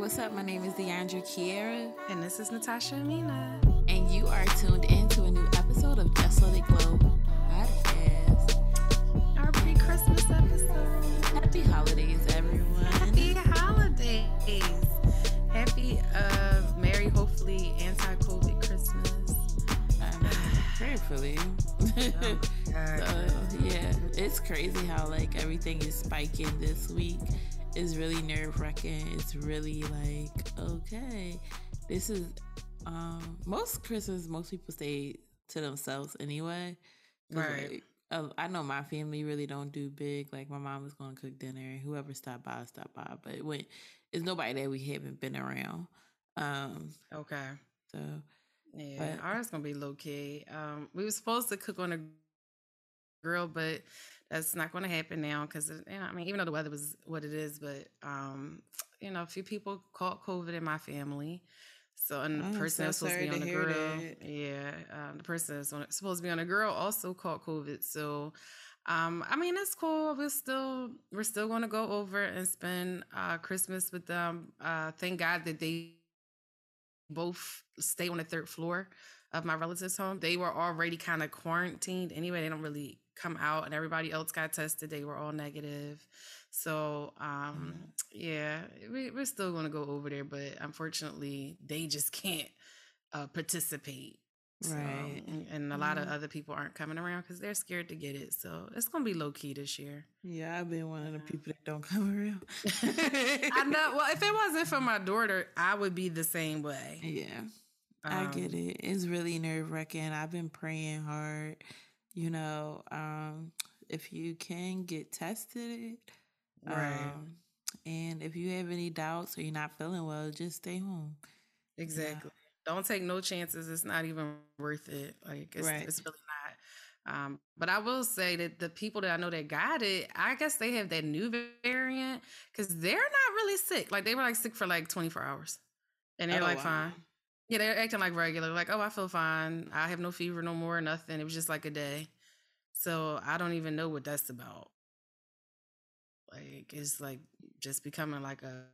what's up? My name is DeAndre Kiera. And this is Natasha Amina. And you are tuned in to a new episode of Just Let It Glow podcast. Our pre Christmas episode. Happy holidays, everyone. Happy holidays. Happy, uh, Merry, hopefully, anti COVID Christmas. Um, prayerfully. oh so, yeah, it's crazy how like everything is spiking this week is really nerve wracking. It's really like, okay, this is um most Christmas most people stay to themselves anyway. Right. Like, uh, I know my family really don't do big. Like my mom is going to cook dinner, and whoever stop by, stop by. But when it's nobody that we haven't been around. Um. Okay. So. Yeah, but, ours gonna be low key. Um, we were supposed to cook on a grill, but that's not going to happen now because you know, I mean, even though the weather was what it is, but um, you know, a few people caught COVID in my family. So, and the I'm person so that's supposed to be on to the grill, that. yeah, um, the person that's on, supposed to be on the grill also caught COVID. So, um, I mean, it's cool. We're still we're still going to go over and spend uh, Christmas with them. Uh, thank God that they both stay on the third floor of my relatives' home. They were already kind of quarantined anyway. They don't really come out, and everybody else got tested. They were all negative. So, um, Mhm. yeah, we, we're still going to go over there, but unfortunately, they just can't uh, participate. Right. and- and a lot of Mhm. other people aren't coming around because they're scared to get it. So it's gonna be low key this year. Yeah, I've been one of the people that don't come around. I know. Well, if it wasn't for my daughter, I would be the same way. Yeah. I get Um, it. It's really nerve wracking. I've been praying hard. You know, um, if you can get tested, Right. um, and if you have any doubts or you're not feeling well, just stay home. Exactly. Don't take no chances. It's not even worth it. Like it's Right. it's really not. Um, but I will say that the people that I know that got it, I guess they have that new variant because they're not really sick. Like they were like sick for like 24 hours. And they're Oh, like wow. fine. Yeah, they're acting like regular. Like, oh, I feel fine. I have no fever no more, nothing. It was just like a day. So I don't even know what that's about. Like it's like just becoming like a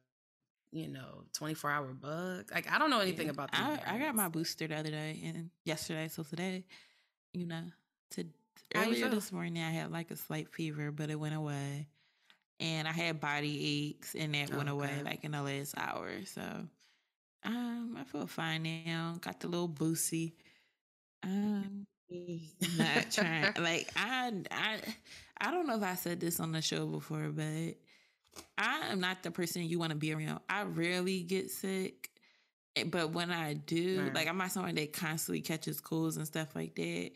you know, 24 hour bug. Like, I don't know anything Yeah. about that. I, I got my booster the other day and yesterday. So today, you know, to earlier this morning, I had like a slight fever, but it went away. And I had body aches, and that went oh, away Okay. like in the last hour. So, um, I feel fine now. Got the little boosty. Um, not trying. Like I, I, I don't know if I said this on the show before, but I am not the person you want to be around. I rarely get sick, eh, but when I do, Right. like I'm not someone that constantly catches colds and stuff like that.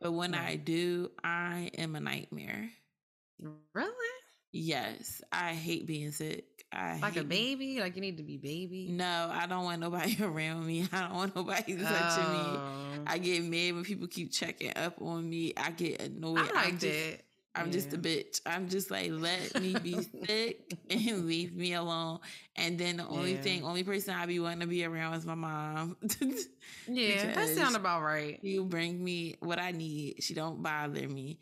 But when I do, I am a nightmare. Really? Yes, I hate being sick. I Like a baby? Like you need to be baby? No, I don't want nobody around me. I don't want nobody touching me. Oh. I get mad when people keep checking up on me. I get annoyed. I I'm like just- that. I'm just a bitch. I'm just like, let me be sick and leave me alone. And then the only Yeah. thing, only person I be wanting to be around is my mom. Yeah, that sound about right. you bring me what I need. She don't bother me.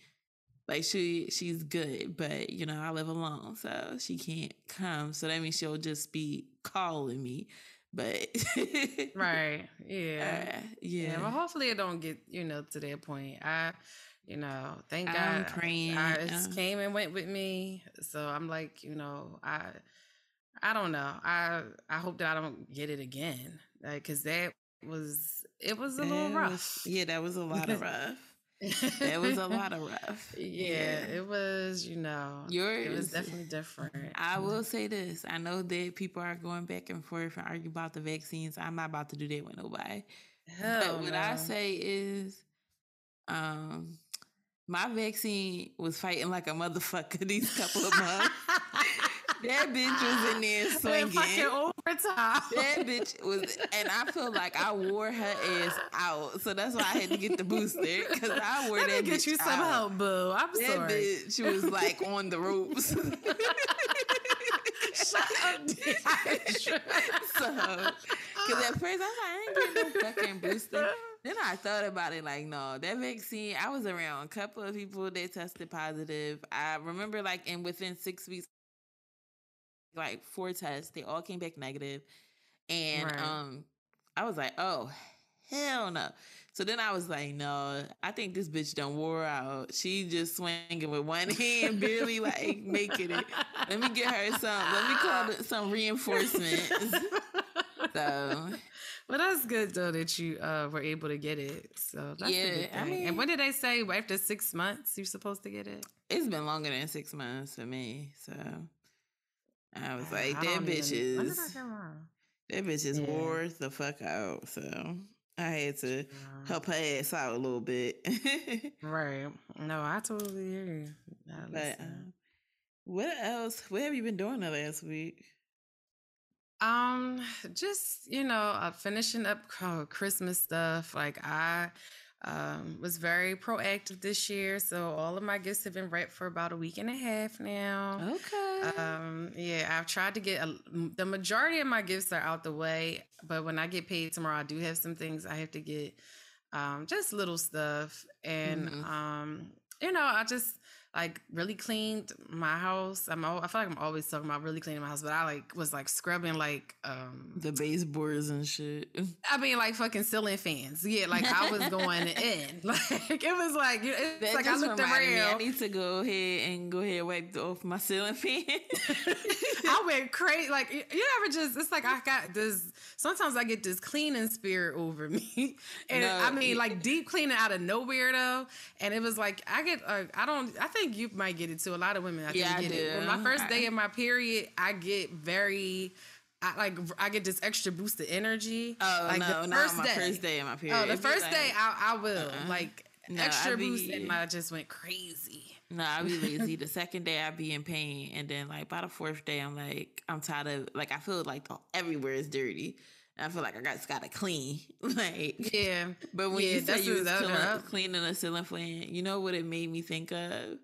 Like she she's good, but you know, I live alone, so she can't come. So that means she'll just be calling me. But Right. uh, Yeah. yeah. yeah. Well, hopefully it don't get you know to that point. I, you know, thank God. I'm praying, I, it uh, came and went with me. So I'm like, you know, I, I don't know. I I hope that I don't get it again. Like, cause that was it was a little rough. was- yeah, that was a lot of rough. That was a lot of rough. Yeah, it was. You know, Yours it was definitely different. I will say this. I know that people are going back and forth and argue about the vaccines. I'm not about to do that with nobody. Hell but what I say is, um, my vaccine was fighting like a motherfucker these couple of months. That bitch was in there swinging. fucking overtime. That bitch was, and I feel like I wore her ass out. So that's why I had to get the booster because I wore Let that me get bitch you some out. help, boo. I'm That sorry. bitch was like on the ropes. Shut up, Deidre. so, because at first I was like, I ain't getting no fucking booster. Then I thought about it like, no, that vaccine, I was around a couple of people that tested positive. I remember like in within six weeks like four tests. They all came back negative, and Right. um, I was like, oh hell no. So then I was like, no, I think this bitch done wore out. She just swinging with one hand, barely like making it. Let me get her some. Let me call it some reinforcements. So Well, that's good though that you uh, were able to get it. So that's Yeah, a good I mean- and when did they say after six months you're supposed to get it? it's been longer than six months for me. So I was Uh, like, that bitch even- is did I get mine? that bitch is Yeah. wore the fuck out. So I had to Yeah. help her ass out a little bit. Right. No, I totally hear you. Now, but um, what else? What have you been doing the last week? Um, just you know, uh, finishing up uh, Christmas stuff. Like I um was very proactive this year, so all of my gifts have been wrapped for about a week and a half now. Okay. Um, yeah, I've tried to get a, the majority of my gifts are out the way, but when I get paid tomorrow, I do have some things I have to get. Um, just little stuff, and Mhm. um, you know, I just like really cleaned my house. I'm al- I feel like I'm always talking about really cleaning my house, but I like was like scrubbing like um the baseboards and shit. I mean like fucking ceiling fans. Yeah, like I was going in. Like it was like it's That like I looked reminded me, I need to go ahead and go ahead and wipe off my ceiling fan. I went crazy. Like you ever just? It's like I got this. Sometimes I get this cleaning spirit over me, and No, I mean like deep cleaning out of nowhere though. And it was like I get. Uh, I don't. I think you might get it too. A lot of women. I think Yeah, I get it. When do. my first day of my period, I get very. I like. I get this extra boost of energy. Oh like no, the not first my day. first day of my period. Oh, the first like- day I, I will uh-uh. like No, extra be- boost, and I just went crazy. No, I be lazy. the second day I be in pain, and then like by the fourth day, I'm like I'm tired of like I feel like the, everywhere is dirty. And I feel like I got gotta clean. like, Yeah, but when Yeah, you said that's you was cleaning, cleaning a ceiling fan, you know what it made me think of?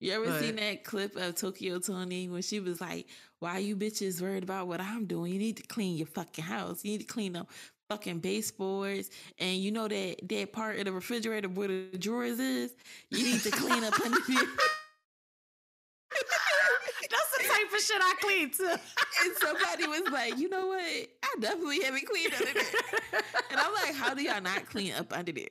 You ever What? seen that clip of Tokyo Toni when she was like, "Why you bitches worried about what I'm doing? You need to clean your fucking house. You need to clean the fucking baseboards, and you know that that part of the refrigerator where the drawers is. You need to clean up under there." that's the type of shit I clean too. And somebody was like, you know what? I definitely haven't cleaned under there. And I'm like, how do y'all not clean up under there?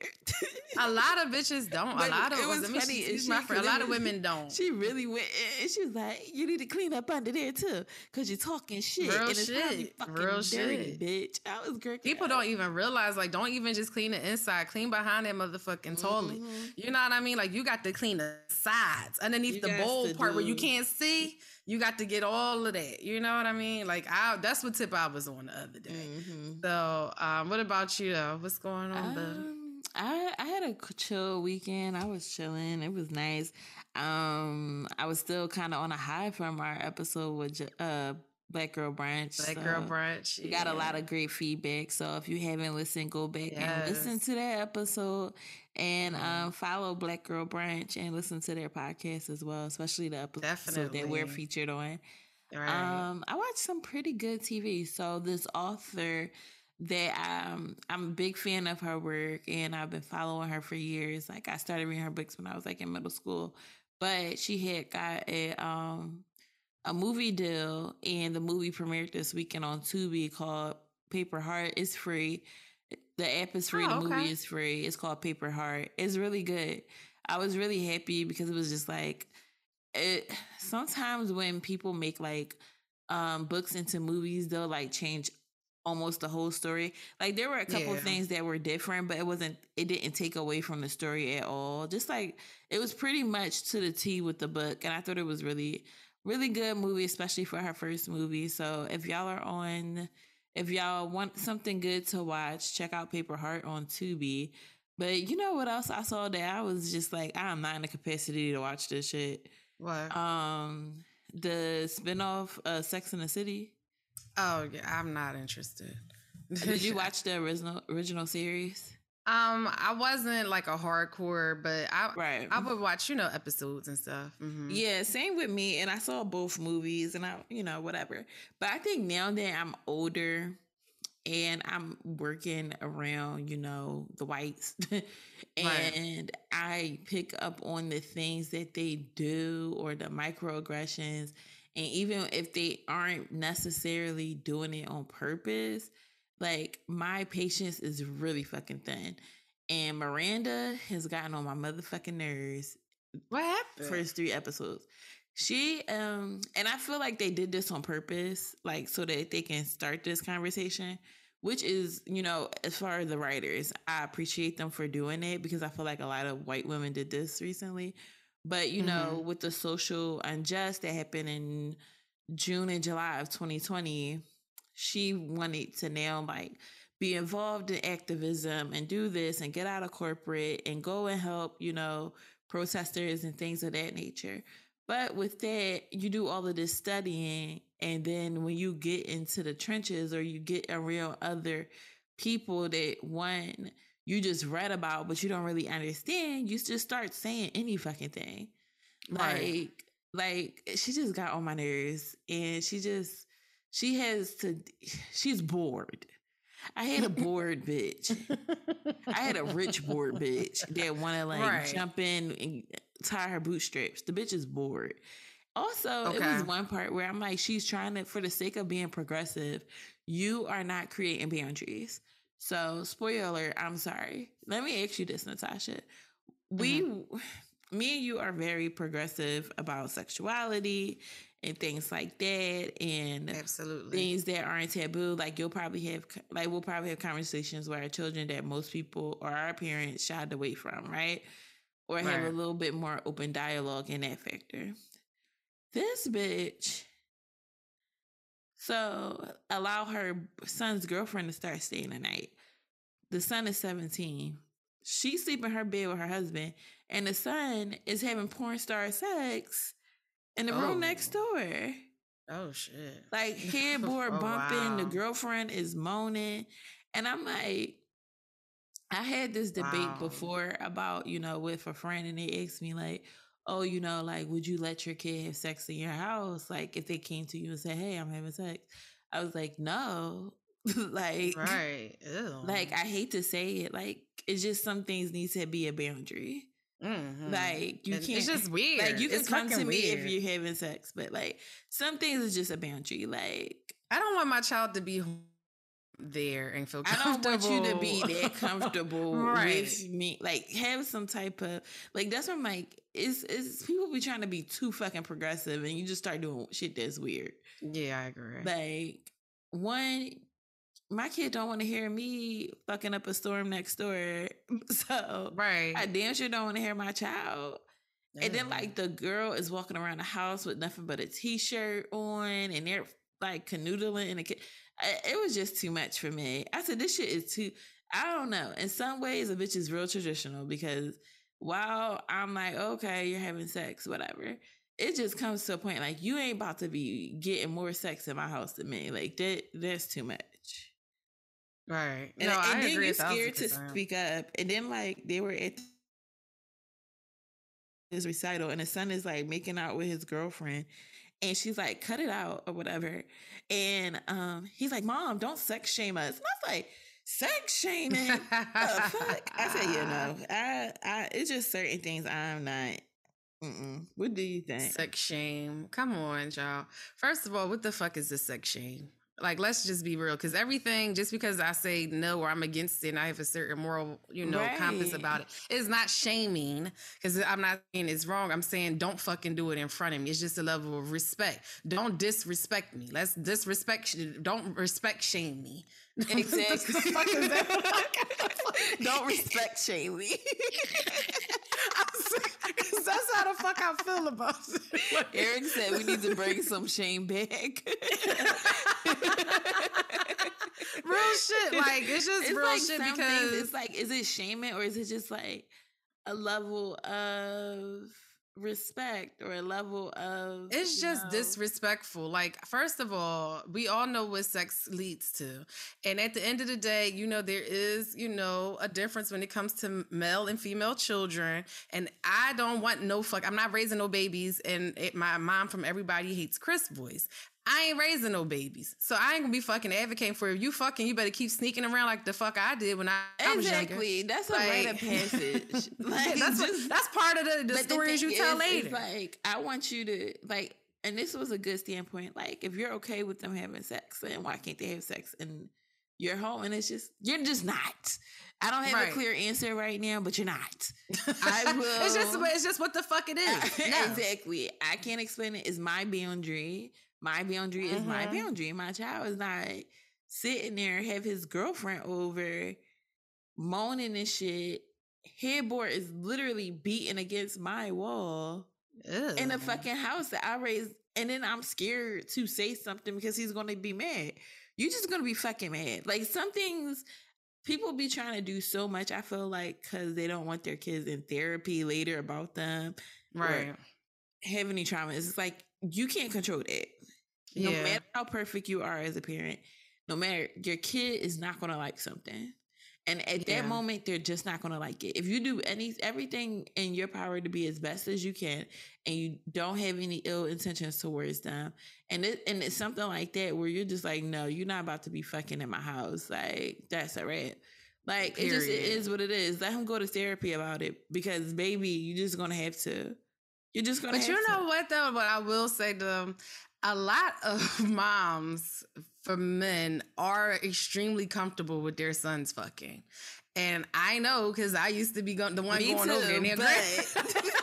A lot of bitches don't. But a lot of it was let me funny, excuse she my friend. A lot of women don't. she really went in and she was like, you need to clean up under there too. Cause you're talking shit. Real and it's probably shit. fucking Real dirty, shit. bitch. I was great. People don't even realize, like, don't even just clean the inside. Clean behind that motherfucking toilet. Mm-hmm. You know what I mean? Like, you got to clean the sides underneath You the bowl to part where you can't see. You got to get all of that. You know what I mean? Like, I that's what tip I was on the other day. Mhm. So, um, what about you though? What's going on? Um, I I had a chill weekend. I was chilling. It was nice. Um, I was still kind of on a high from our episode with uh Black Girl Brunch. Black Girl so- Brunch. We got a lot of great feedback. So if you haven't listened, go back and listen to that episode and Mhm. um, follow Black Girl Brunch and listen to their podcast as well, especially the episode that we're featured on. Right. Um, I watched some pretty good TV. So this author that um I'm a big fan of her work and I've been following her for years. Like I started reading her books when I was like in middle school. But she had got a um a movie deal and the movie premiered this weekend on Tubi called Paper Heart. It's free. The app is free, Oh, the okay. movie is free. It's called Paper Heart. It's really good. I was really happy because it was just like it sometimes when people make like um books into movies they'll like change almost the whole story like there were a couple Yeah. things that were different but it wasn't it didn't take away from the story at all just like it was pretty much to the t with the book and i thought it was really really good movie especially for her first movie so if y'all are on if y'all want something good to watch check out paper heart on tubi but you know what else i saw that i was just like i'm not in the capacity to watch this shit what? um the spinoff uh Sex and the City. oh yeah, I'm not interested. Did you watch the original original series? Um, I wasn't like a hardcore, but I Right. I would watch, you know, episodes and stuff. Mhm. yeah, same with me. And I saw both movies and I, you know, whatever. But I think now that I'm older and I'm working around, you know, the whites and I pick up on the things that they do or the microaggressions And even if they aren't necessarily doing it on purpose, like my patience is really fucking thin. And Miranda has gotten on my motherfucking nerves. What happened? First three episodes. She um and I feel like they did this on purpose, like so that they can start this conversation, which is, you know, as far as the writers, I appreciate them for doing it because I feel like a lot of white women did this recently. But you mm-hmm. know, with the social unjust that happened in June and July of 2020, she wanted to now like be involved in activism and do this and get out of corporate and go and help, you know, protesters and things of that nature. But with that, you do all of this studying. And then when you get into the trenches or you get around other people that one you just read about, but you don't really understand, you just start saying any fucking thing. Right. Like, like she just got on my nerves and she just, she has to, she's bored. I had a bored bitch. I had a rich bored bitch that want to like right. jump in and tie her bootstraps. The bitch is bored. Also, okay. it was one part where I'm like, she's trying to, for the sake of being progressive, you are not creating boundaries. So, spoiler alert, I'm sorry. Let me ask you this, Natasha. We, mm-hmm. me and you are very progressive about sexuality and things like that and absolutely. things that aren't taboo like you'll probably have like we'll probably have conversations where our children that most people or our parents shied away from right? Or right. have a little bit more open dialogue in that factor. This bitch so allow her son's girlfriend to start staying the night. The son is 17 she's sleeping in her bed with her husband and the son is having porn star sex in the oh. room next door. Oh shit! Like headboard oh, bumping, wow. the girlfriend is moaning, and I'm like, I had this debate wow. before about you know with a friend, and they asked me like, oh, you know, like, would you let your kid have sex in your house? Like, if they came to you and said, hey, I'm having sex, I was like, no, like, right, Ew. like I hate to say it, like it's just some things need to be a boundary. Mm-hmm. Like you can't. It's just weird. Like you can it's come to me weird. if you're having sex, but like some things is just a boundary. Like I don't want my child to be there and feel comfortable. I don't want you to be that comfortable right. with me. Like have some type of like that's what I'm like is is people be trying to be too fucking progressive and you just start doing shit that's weird. Yeah, I agree. Like one my kid don't want to hear me fucking up a storm next door. So right. I damn sure don't want to hear my child. Yeah. And then like the girl is walking around the house with nothing but a t-shirt on and they're like canoodling and it was just too much for me. I said this shit is too I don't know. In some ways a bitch is real traditional because while I'm like, okay, you're having sex, whatever. It just comes to a point like you ain't about to be getting more sex in my house than me. Like that that's too much. Right. And, no, and I then agree. You're scared to speak up. And then like they were at his recital and the son is like making out with his girlfriend and she's like, cut it out or whatever. And um he's like, Mom, don't sex shame us. And I was like, sex shaming. fuck? I said, you know, I I it's just certain things I'm not Mm-mm. What do you think? Sex shame. Come on, y'all. First of all, what the fuck is the sex shame? Like, let's just be real, because everything, just because I say no or I'm against it, and I have a certain moral, you know, right. compass about it, is not shaming. Because I'm not saying it's wrong. I'm saying don't fucking do it in front of me. It's just a level of respect. Don't disrespect me. Let's disrespect. Don't respect shame me. Exactly. don't respect shame me. Because that's how the fuck I feel about it. Eric said we need to bring some shame back. real shit. Like, it's just it's real like shit because. It's like, is it shaming or is it just like a level of respect or a level of it's just know. disrespectful like first of all we all know what sex leads to and at the end of the day you know there is you know a difference when it comes to male and female children and i don't want no fuck i'm not raising no babies and it, my mom from everybody hates chris voice I ain't raising no babies. So I ain't gonna be fucking advocating for if you fucking you better keep sneaking around like the fuck I did when I, I was Exactly. That's a like, rite of passage. like that's just, that's part of the, the stories the you tell is, later. like I want you to like and this was a good standpoint. Like, if you're okay with them having sex, then why can't they have sex in your home? And it's just you're just not. I don't have right. a clear answer right now, but you're not. I will. it's just it's just what the fuck it is. No. exactly. I can't explain it. It's my boundary. My boundary mm-hmm. is my mm-hmm. boundary. My child is not sitting there have his girlfriend over moaning and shit. Headboard is literally beating against my wall Ew. in a fucking house that I raised. And then I'm scared to say something because he's going to be mad. You're just going to be fucking mad. Like some things people be trying to do so much. I feel like because they don't want their kids in therapy later about them, right? Have any trauma? It's like you can't control that. No yeah. matter how perfect you are as a parent, no matter your kid is not going to like something. And at yeah. that moment, they're just not going to like it. If you do any everything in your power to be as best as you can, and you don't have any ill intentions towards them, and it and it's something like that where you're just like, no, you're not about to be fucking in my house. Like that's a rat. Like Period. it just it is what it is. Let him go to therapy about it because baby, you're just gonna have to. You're just gonna. But you know to. what though? But I will say to them, a lot of moms for men are extremely comfortable with their sons fucking. And I know because I used to be going, the one Me going too, over there. But...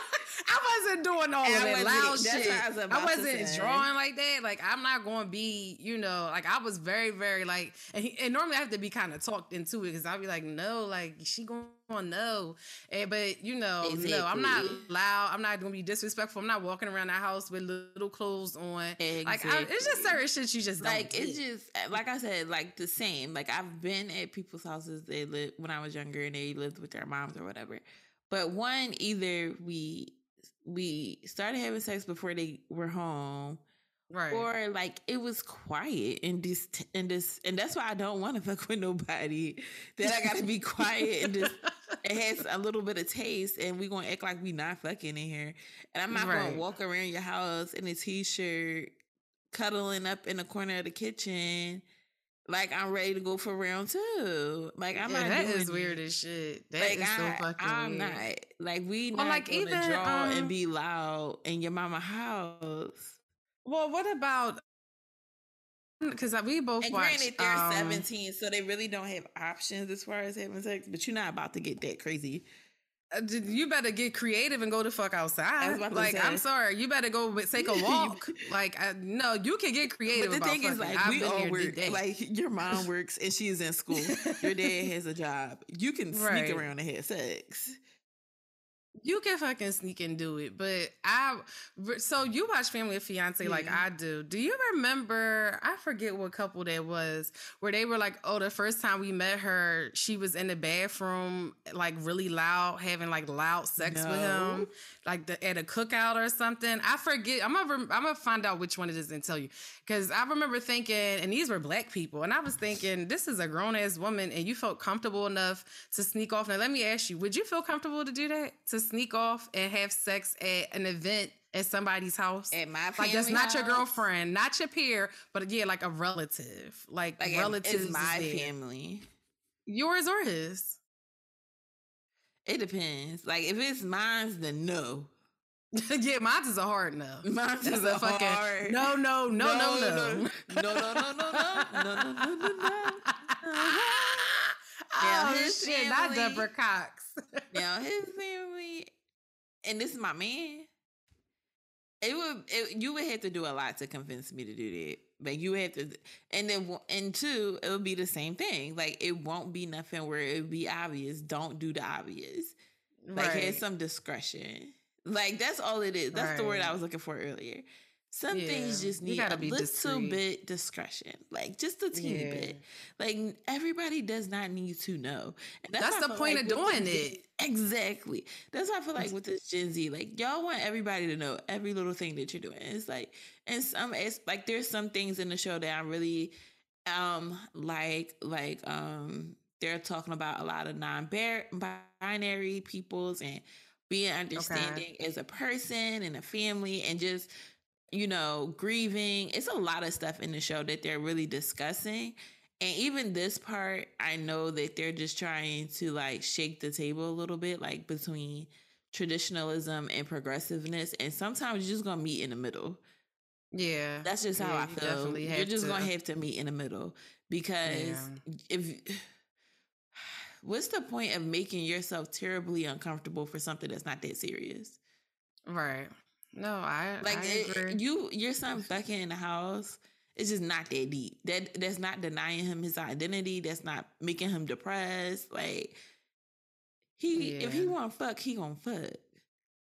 I wasn't doing all of that loud shit. I, was I wasn't drawing like that. Like I'm not going to be, you know, like I was very, very like, and, he, and normally I have to be kind of talked into it because I'll be like, no, like she going to know. And, but you know, exactly. no, I'm not loud. I'm not going to be disrespectful. I'm not walking around the house with little clothes on. Exactly. Like I, it's just certain shit you just like. It's just eh, like I said, like the same. Like I've been at people's houses they lived when I was younger and they lived with their moms or whatever. But one, either we we started having sex before they were home. Right. Or like it was quiet and this and this and that's why I don't want to fuck with nobody. That I gotta be quiet and just it has a little bit of taste and we gonna act like we not fucking in here. And I'm not right. gonna walk around your house in a t shirt, cuddling up in the corner of the kitchen like I'm ready to go for round two. Like I'm yeah, not. That is weird as shit. That like, is so I, fucking I'm weird. not like we not like even, draw um, and be loud in your mama house. Well, what about? Because we both and watched. Granted, they're um, 17, so they really don't have options as far as having sex. But you're not about to get that crazy Uh, you better get creative and go the fuck outside. Like, I'm sorry, you better go take a walk. like, I, no, you can get creative. But the thing is, like, I've we all work. Like, your mom works and she's in school. your dad has a job. You can sneak right. around and have sex. You can fucking sneak and do it, but I. So you watch Family or Fiance yeah. like I do. Do you remember? I forget what couple that was where they were like, "Oh, the first time we met her, she was in the bathroom, like really loud, having like loud sex no. with him, like the, at a cookout or something." I forget. I'm gonna I'm gonna find out which one it is and tell you because I remember thinking, and these were black people, and I was thinking, this is a grown ass woman, and you felt comfortable enough to sneak off. Now, let me ask you, would you feel comfortable to do that? To sneak off and have sex at an event at somebody's house. At my like that's not your girlfriend, not your peer, but yeah, like a relative, like, like relatives. My family, yours or his. It depends. Like if it's mine, then no. yeah, mine is a hard no. Mine is a, fucking hard. No, no, no, no, no, no, no, no, no, no, no, no, no, no, no. Oh his shit, not Deborah Cox. Now his family and this is my man. It would it, you would have to do a lot to convince me to do that. but you have to, and then and two, it would be the same thing. Like it won't be nothing where it would be obvious. Don't do the obvious. Like right. have some discretion. Like that's all it is. That's right. the word I was looking for earlier. Some yeah. things just need a little discreet. bit discretion, like just a teeny yeah. bit. Like everybody does not need to know. And that's, that's the point like of doing it. Exactly. That's why I feel like with this Gen Z, like y'all want everybody to know every little thing that you're doing. It's like, and some, it's like there's some things in the show that I really, um, like, like, um, they're talking about a lot of non-binary peoples and being understanding okay. as a person and a family and just you know, grieving. It's a lot of stuff in the show that they're really discussing. And even this part, I know that they're just trying to like shake the table a little bit, like between traditionalism and progressiveness. And sometimes you're just gonna meet in the middle. Yeah. That's just how Yeah, I feel. definitely You're just gonna to. have to meet in the middle because Yeah. if what's the point of making yourself terribly uncomfortable for something that's not that serious? Right. No, I Like I it- you, your son fucking in the house. It's just not that deep. That that's not denying him his identity. That's not making him depressed. Like he, if he Yeah. want fuck, he gonna fuck.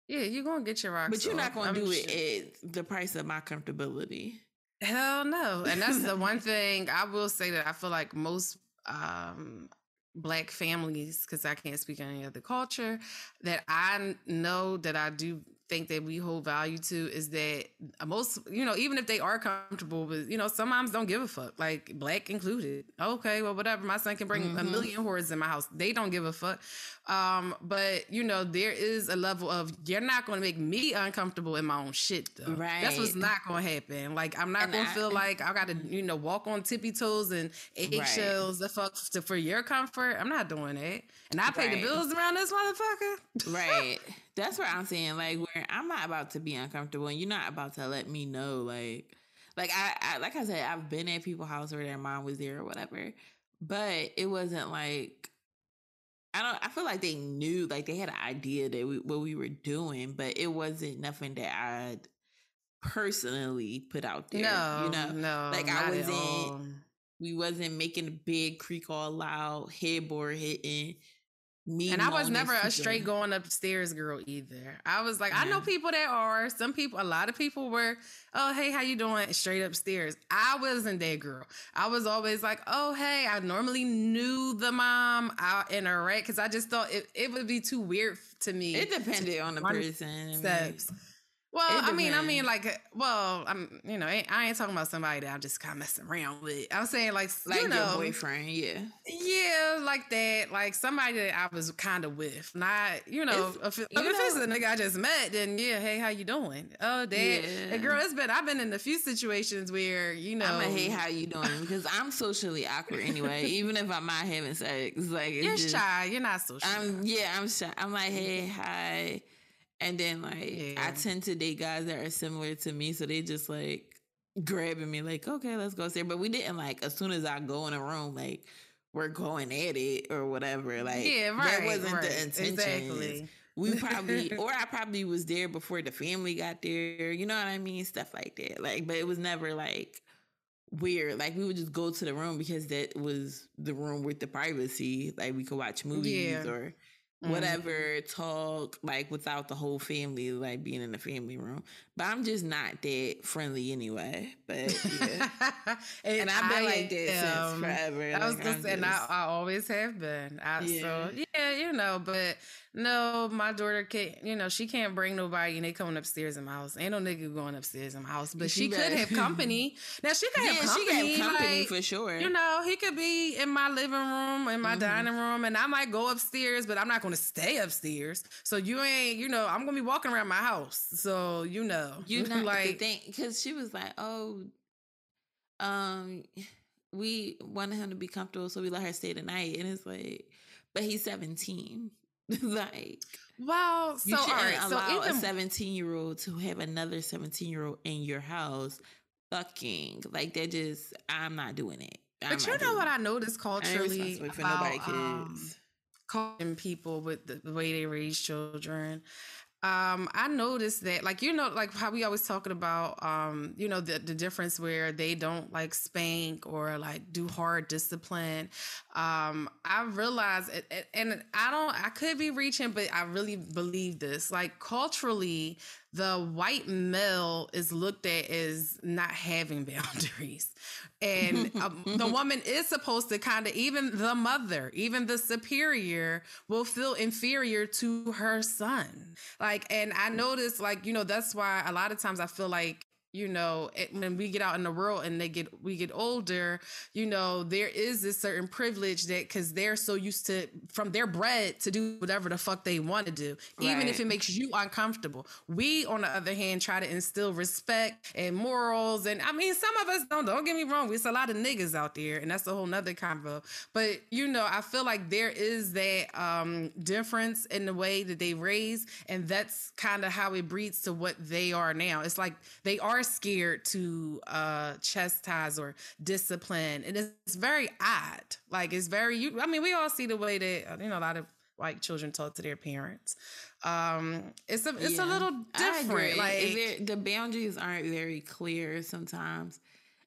yeah, you're gonna get your rocks. But you're not gonna I'm do sure- it at the price of my comfortability. Hell no. And that's the one thing I will say that I feel like most um black families, because I can't speak on any other culture, that I know that I do think that we hold value to is that most, you know, even if they are comfortable with, you know, some moms don't give a fuck, like black included. Okay, well, whatever. My son can bring a Mhm. million hordes in my house. They don't give a fuck. Um, but you know, there is a level of you're not gonna make me uncomfortable in my own shit though. Right. That's what's not gonna happen. Like I'm not gonna feel like I gotta, you know, walk on tippy toes and eggshells the fuck to, for your comfort. I'm not doing that. And I pay the bills around this motherfucker. right. That's what I'm saying. Like where I'm not about to be uncomfortable, and you're not about to let me know. Like, like I, I like I said, I've been at people's house where their mom was there or whatever, but it wasn't like. I don't. I feel like they knew, like they had an idea that we, what we were doing, but it wasn't nothing that I'd personally put out there. No, you know, no, like, I wasn't- we wasn't making a big creak all loud, headboard hitting. Me And I was never a straight going upstairs girl either. I was like, I know people that are. Some people, a lot of people were, oh hey, how you doing? Straight upstairs. I wasn't that girl. I was always like, oh hey. I normally knew the mom out in her right because I just thought it, it would be too weird to me. It depended on the person. I mean, steps. Well, I mean, I mean, like, well, I'm, you know, I ain't talking about somebody that I'm just kind of messing around with. I'm saying, like, like you know, your boyfriend, yeah. yeah, like that, like somebody that I was kind of with, not, you know, If- if, you if it's a nigga I just met, then yeah, hey, how you doing? Oh, dad, Yeah. and girl, it's been, I've been in a few situations where, you know, I'm a hey, how you doing? Because I'm socially awkward anyway. even if I'm not having sex, like you're just, shy, you're not so shy. I'm yeah, I'm shy. I'm like hey, hi, and then like I tend to date guys that are similar to me, so they just like grabbing me like okay, let's go there. But we didn't like as soon as I go in a room like. We're going at it or whatever. Like yeah, right, that wasn't right, the intention. exactly. we probably or I probably was there before the family got there. You know what I mean? Stuff like that. Like, but it was never like weird. Like we would just go to the room because that was the room with the privacy. Like we could watch movies Yeah. or Mhm. whatever, talk like without the whole family, like being in the family room. But I'm just not that friendly anyway. But yeah. and I've been like that am- since forever. I was Like, I'm and I, I always have been. I, So Yeah. yeah, you know, but no, my daughter can't. You know, she can't bring nobody, and they coming upstairs in my house. Ain't no nigga going upstairs in my house, but she You could have company. Now she could yeah, have she company. got company like, for sure. you know, he could be in my living room, in my Mhm. dining room, and I might go upstairs, but I'm not going to stay upstairs. So you ain't, you know, I'm going to be walking around my house. So you know, you not like think because she was like, oh, um, we wanted him to be comfortable, so we let her stay tonight, and it's like, but he's seventeen. like well, you so all shouldn't right, so allow a seventeen year old to have another seventeen year old in your house fucking like that. Just I'm not doing it. I'm But you know what it. I noticed I culturally for about um, kids. coaching people with the, the way they raise children. Um, I noticed that, like you know, like how we always talking about, um, you know, the the difference where they don't like spank or like do hard discipline. Um, I realized, and I don't, I could be reaching, but I really believe this. Like culturally, the white male is looked at as not having boundaries. And um, the woman is supposed to kind of, even the mother, even the superior, will feel inferior to her son. Like, and I notice, like, you know, that's why a lot of times I feel like, you know, it, when we get out in the world and they get we get older, you know, there is this certain privilege that because they're so used to from their bread to do whatever the fuck they want to do, even if it makes you uncomfortable. We, on the other hand, try to instill respect and morals, and I mean, some of us don't. Don't get me wrong, it's a lot of niggas out there, and that's a whole nother convo. But you know, I feel like there is that um difference in the way that they raise, and that's kind of how it breeds to what they are now. It's like they are are scared to uh chastise or discipline and it's very odd. Like it's very you i mean we all see the way that you know a lot of white children talk to their parents. Um it's a it's yeah, a little different like the boundaries aren't very clear sometimes.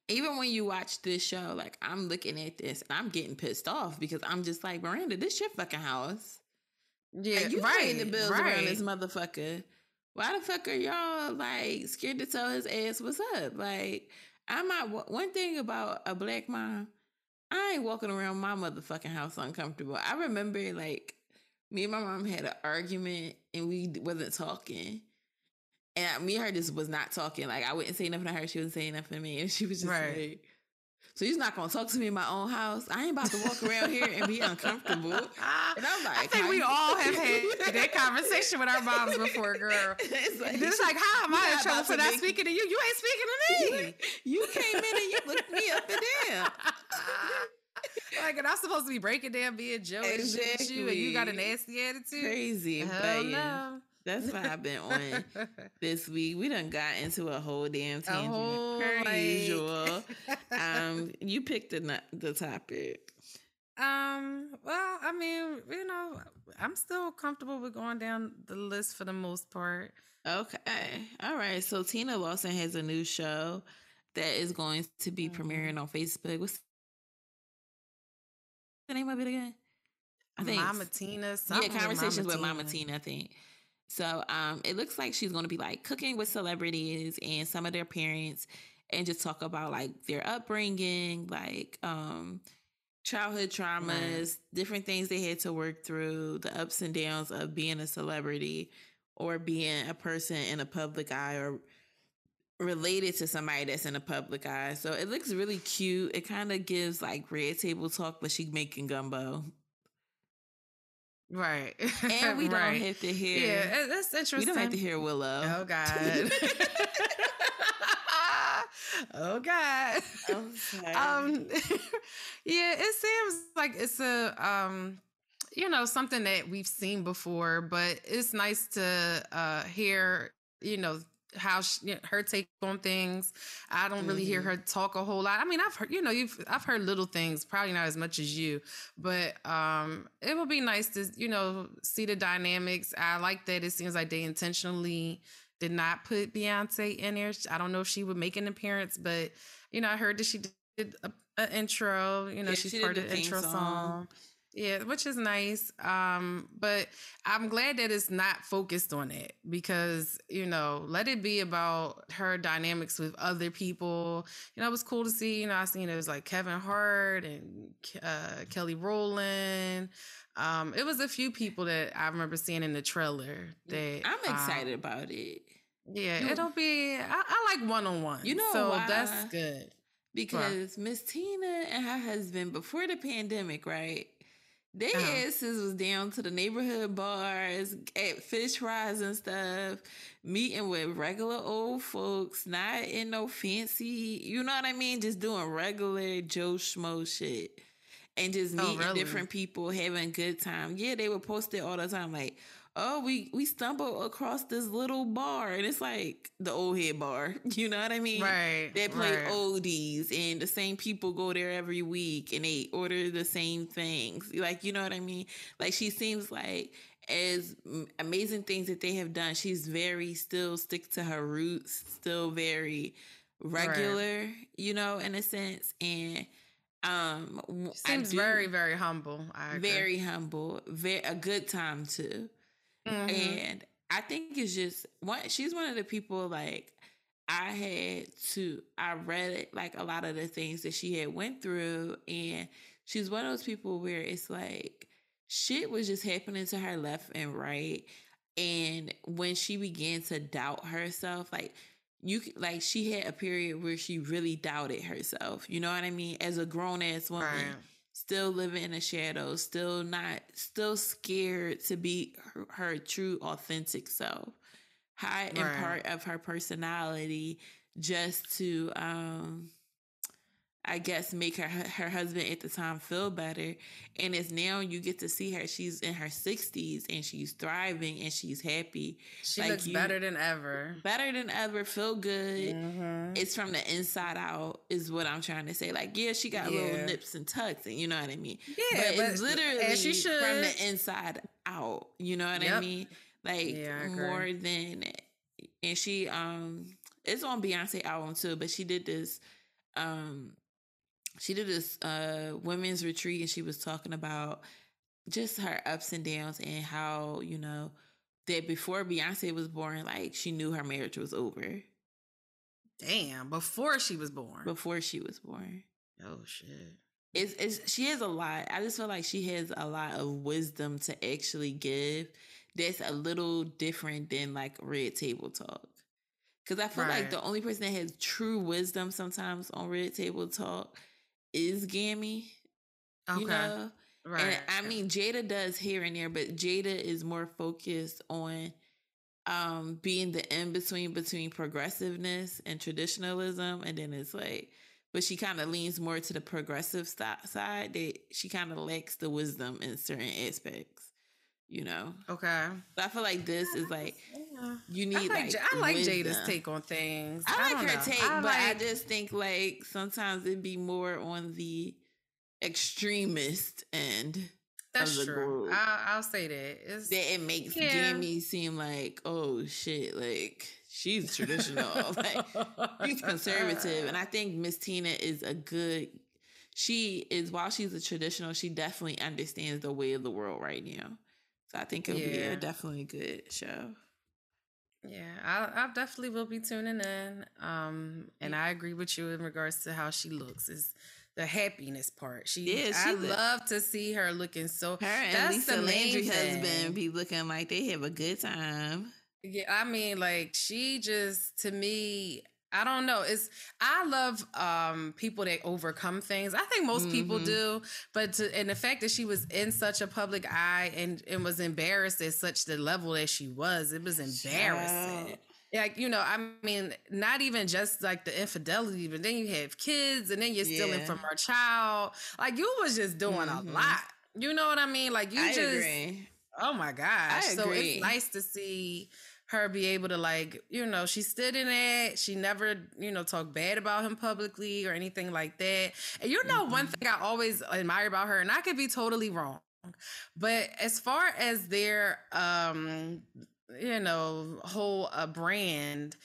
Even when you watch this show like i'm looking at this and i'm getting pissed off because i'm just like miranda this your fucking house. Yeah like, you right, paying the bills right. around this motherfucker why the fuck are y'all like scared to tell his ass what's up? Like, I'm not one thing about a black mom. I ain't walking around my motherfucking house uncomfortable. I remember like me and my mom had an argument and we wasn't talking. And me and her just was not talking. Like I wouldn't say nothing to her. She wasn't saying nothing to me. And she was just right. like, so he's not gonna talk to me in my own house. I ain't about to walk around here and be uncomfortable. And I'm like, I think we all have had that conversation with our moms before, girl. it's like, it's like how am I in trouble for not speaking to you? You ain't speaking to me. You, came in and you looked me up and down. like, and I'm supposed to be breaking down, being Joe exactly. and you, and you got a nasty attitude. Crazy, Hell but no. That's what I've been on this week. We done got into a whole damn tangent whole, per like... usual. Um, you picked the the topic. Um, well, I mean, you know, I'm still comfortable with going down the list for the most part. Okay. All right. So Tina Lawson has a new show that is going to be mm-hmm. premiering on Facebook. What's the name of it again? I think Mama Tina. Yeah, conversations with Mama, with Mama Tina. I think. So um, it looks like she's going to be like cooking with celebrities and some of their parents and just talk about like their upbringing, like um, childhood traumas, right. different things they had to work through, the ups and downs of being a celebrity or being a person in a public eye or related to somebody that's in a public eye. So it looks really cute. It kind of gives like red table talk, but she making gumbo. Right. And we don't have to hear. Yeah, that's interesting. We don't have to hear Willow. Oh God. oh God. Um yeah, it seems like it's a um you know something that we've seen before, but it's nice to uh hear, you know, how she, her take on things. I don't really mm-hmm. hear her talk a whole lot. I mean, I've heard, you know, you've I've heard little things, probably not as much as you, but um, it would be nice to, you know, see the dynamics. I like that. It seems like they intentionally did not put Beyonce in there. I don't know if she would make an appearance, but you know, I heard that she did an intro. You know, yeah, she's she part of the intro song. song. Yeah, which is nice. Um, but I'm glad that it's not focused on it because, you know, let it be about her dynamics with other people. You know, it was cool to see, you know, I seen it was like Kevin Hart and uh, Kelly Rowland. Um, it was a few people that I remember seeing in the trailer that I'm excited um, about it. Yeah, you, it'll be I, I like one on one. You know, so why? that's good. Because Miss Tina and her husband before the pandemic, right? Their uh-huh. asses was down to the neighborhood bars, at fish fries and stuff, meeting with regular old folks, not in no fancy, you know what I mean? Just doing regular Joe Schmo shit. And just oh, meeting oh, really? different people, having good time. Yeah, they would post it all the time, like, oh, we we stumbled across this little bar, and it's like the old head bar. You know what I mean? Right. They play right. oldies, and the same people go there every week, and they order the same things. Like you know what I mean? Like she seems like as amazing things that they have done, she's very still stick to her roots, still very regular. Right. You know, in a sense, and. Um, seems do, very, very humble. Very humble. Very a good time too. Mm-hmm. And I think it's just one she's one of the people like I had to I read it like a lot of the things that she had went through and she's one of those people where it's like shit was just happening to her left and right and when she began to doubt herself like you like she had a period where she really doubted herself you know what i mean as a grown ass woman right still living in the shadows, still not, still scared to be her, her true, authentic self. Hide right. in part of her personality just to, um, I guess make her her husband at the time feel better. And it's now you get to see her. She's in her sixties and she's thriving and she's happy. She like looks you, better than ever. Better than ever. Feel good. Mm-hmm. It's from the inside out, is what I'm trying to say. Like, yeah, she got yeah. little nips and tucks, and you know what I mean. Yeah, but, but it's literally she should. from the inside out. You know what yep. I mean? Like yeah, more than. And she um, it's on Beyonce album too, but she did this um she did this uh women's retreat and she was talking about just her ups and downs and how, you know, that before Beyonce was born, like she knew her marriage was over. Damn, before she was born. Before she was born. Oh shit. It's, it's she has a lot. I just feel like she has a lot of wisdom to actually give that's a little different than like red table talk. Cause I feel right. like the only person that has true wisdom sometimes on red table talk is Gammy. Okay. You know? Right. And I mean Jada does here and there, but Jada is more focused on um being the in between between progressiveness and traditionalism. And then it's like but she kind of leans more to the progressive side that she kind of lacks the wisdom in certain aspects you know. Okay. So I feel like this is like you need I like, like I like Jada's take on things. I, I like her know. take, I but like, I just think like sometimes it'd be more on the extremist end. That's true. I'll, I'll, say that. It's, that it makes yeah. Gammy seem like, oh shit, like she's traditional, like she's conservative, and I think Miss Tina is a good. She is while she's a traditional, she definitely understands the way of the world right now. So I think it'll yeah. be a definitely good show. Yeah, I, I definitely will be tuning in. Um, and I agree with you in regards to how she looks. Is the happiness part. She, yeah, she I look, love to see her looking so. Her and Lisa the Landry husband be looking like they have a good time. Yeah, I mean, like she just to me, I don't know. It's I love um people that overcome things. I think most mm-hmm. people do, but to, and the fact that she was in such a public eye and and was embarrassed at such the level that she was, it was embarrassing. Like you know, I mean, not even just like the infidelity, but then you have kids, and then you're stealing yeah. from her child. Like you was just doing mm-hmm. a lot. You know what I mean? Like you I just. Agree. Oh my gosh! So it's nice to see her be able to like, you know, she stood in it. She never, you know, talked bad about him publicly or anything like that. And you know, mm-hmm. one thing I always admire about her, and I could be totally wrong, but as far as their, um, you know, whole uh, brand,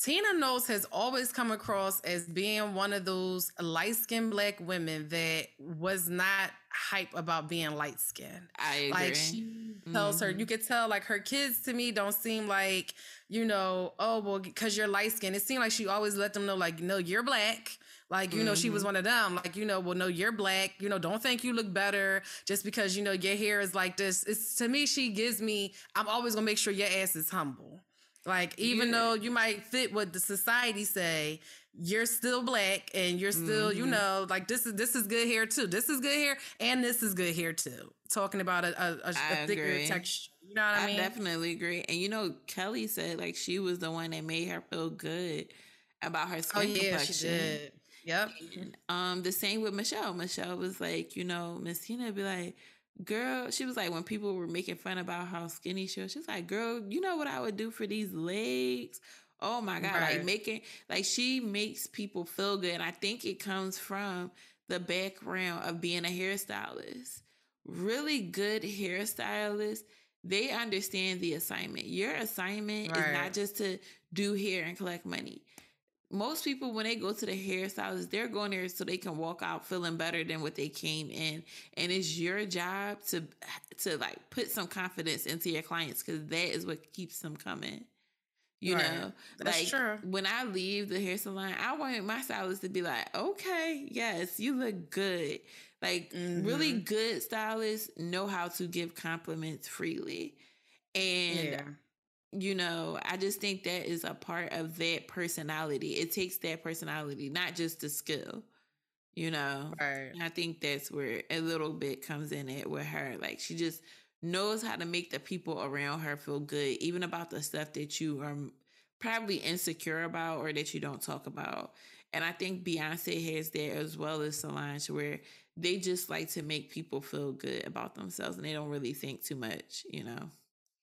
Tina Knowles has always come across as being one of those light skinned black women that was not hype about being light skinned. I agree. Like she tells mm-hmm. her, you could tell like her kids to me don't seem like, you know, oh, well, because you're light skinned. It seemed like she always let them know, like, no, you're black. Like, you mm-hmm. know, she was mm-hmm. one of them. Like, you know, well, no, you're black. You know, don't think you look better just because, you know, your hair is like this. It's to me, she gives me, I'm always gonna make sure your ass is humble. Like even yeah. though you might fit what the society say, you're still black and you're still, mm-hmm. you know, like this is this is good hair too. This is good hair and this is good hair too. Talking about a, a, a, a thicker texture. You know what I, I mean? definitely agree. And you know, Kelly said like she was the one that made her feel good about her oh, skin oh, yeah, complexion. She did. Yep. And, um, the same with Michelle. Michelle was like, you know, Miss Tina be like, girl, she was like, when people were making fun about how skinny she was, she was like, girl, you know what I would do for these legs? Oh my God. Right. Like making, like she makes people feel good. And I think it comes from the background of being a hairstylist. Really good hairstylists, they understand the assignment. Your assignment right. is not just to do hair and collect money most people when they go to the hairstylist they're going there so they can walk out feeling better than what they came in and it's your job to to like put some confidence into your clients because that is what keeps them coming you right. know That's like true. when i leave the hair salon i want my stylist to be like okay yes you look good like mm-hmm. really good stylists know how to give compliments freely and yeah you know, I just think that is a part of that personality. It takes that personality, not just the skill. You know, right. I think that's where a little bit comes in it with her. Like she just knows how to make the people around her feel good, even about the stuff that you are probably insecure about or that you don't talk about. And I think Beyonce has that as well as Solange, where they just like to make people feel good about themselves and they don't really think too much, you know.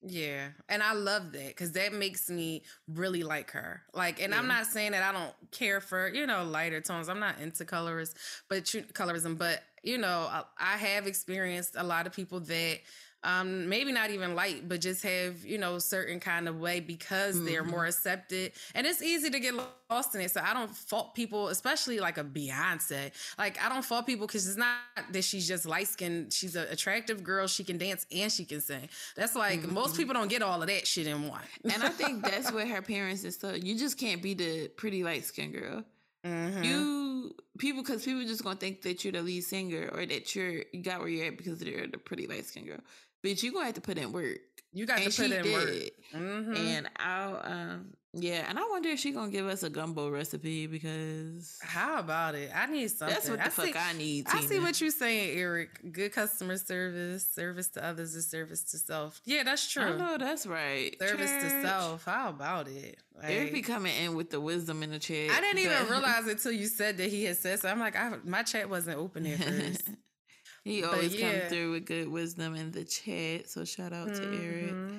Yeah. And I love that because that makes me really like her. Like, and yeah. I'm not saying that I don't care for, you know, lighter tones. I'm not into colorist, but colorism, but you know, I, I have experienced a lot of people that um, maybe not even light, but just have, you know, certain kind of way because mm-hmm. they're more accepted. And it's easy to get lost in it. So I don't fault people, especially like a Beyonce. Like I don't fault people because it's not that she's just light skinned. She's an attractive girl. She can dance and she can sing. That's like mm-hmm. most people don't get all of that shit in one. and I think that's what her parents is so you just can't be the pretty light skinned girl. Mm-hmm. You people because people just gonna think that you're the lead singer or that you're you got where you're at because you're the pretty light skinned girl bitch, you gonna have to put in work. You got and to put in did. work. Mm-hmm. And I'll um yeah, and I wonder if she gonna give us a gumbo recipe because how about it? I need something. That's what the I fuck see, I need. Tina. I see what you're saying, Eric. Good customer service, service to others is service to self. Yeah, that's true. I know that's right. Service Church. to self. How about it? Like, Eric be coming in with the wisdom in the chat. I didn't even realize it till you said that he had said so. I'm like, I, my chat wasn't open at first. He always yeah. come through with good wisdom in the chat. So shout out mm-hmm. to Eric. Mm-hmm.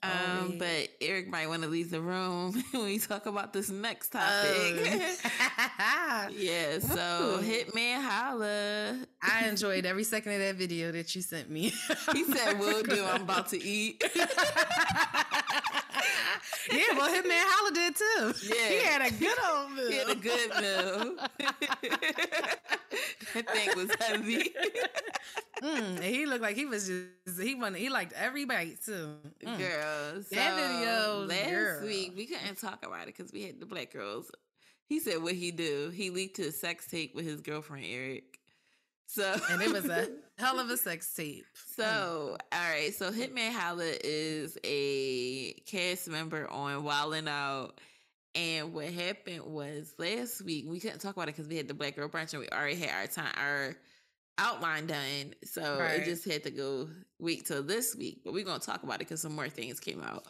Um, oh, yeah. but Eric might want to leave the room when we talk about this next topic. Oh. yeah, so Hitman Holla. I enjoyed every second of that video that you sent me. he said, "We'll do. I'm about to eat." Yeah, well, Hitman Holla did too. Yeah, he had a good old meal. He had a good meal. that thing was heavy. Mm, he looked like he was just he wanted he liked every bite too. Mm. Girl, so that video last girl. week we couldn't talk about it because we had the black girls. He said what he do. He leaked his sex tape with his girlfriend Eric. So and it was a hell of a sex tape. So all right, so Hitman Holla is a cast member on Wildin' Out. And what happened was last week we couldn't talk about it because we had the Black Girl Brunch and we already had our time our outline done. So right. it just had to go wait till this week. But we're gonna talk about it because some more things came out.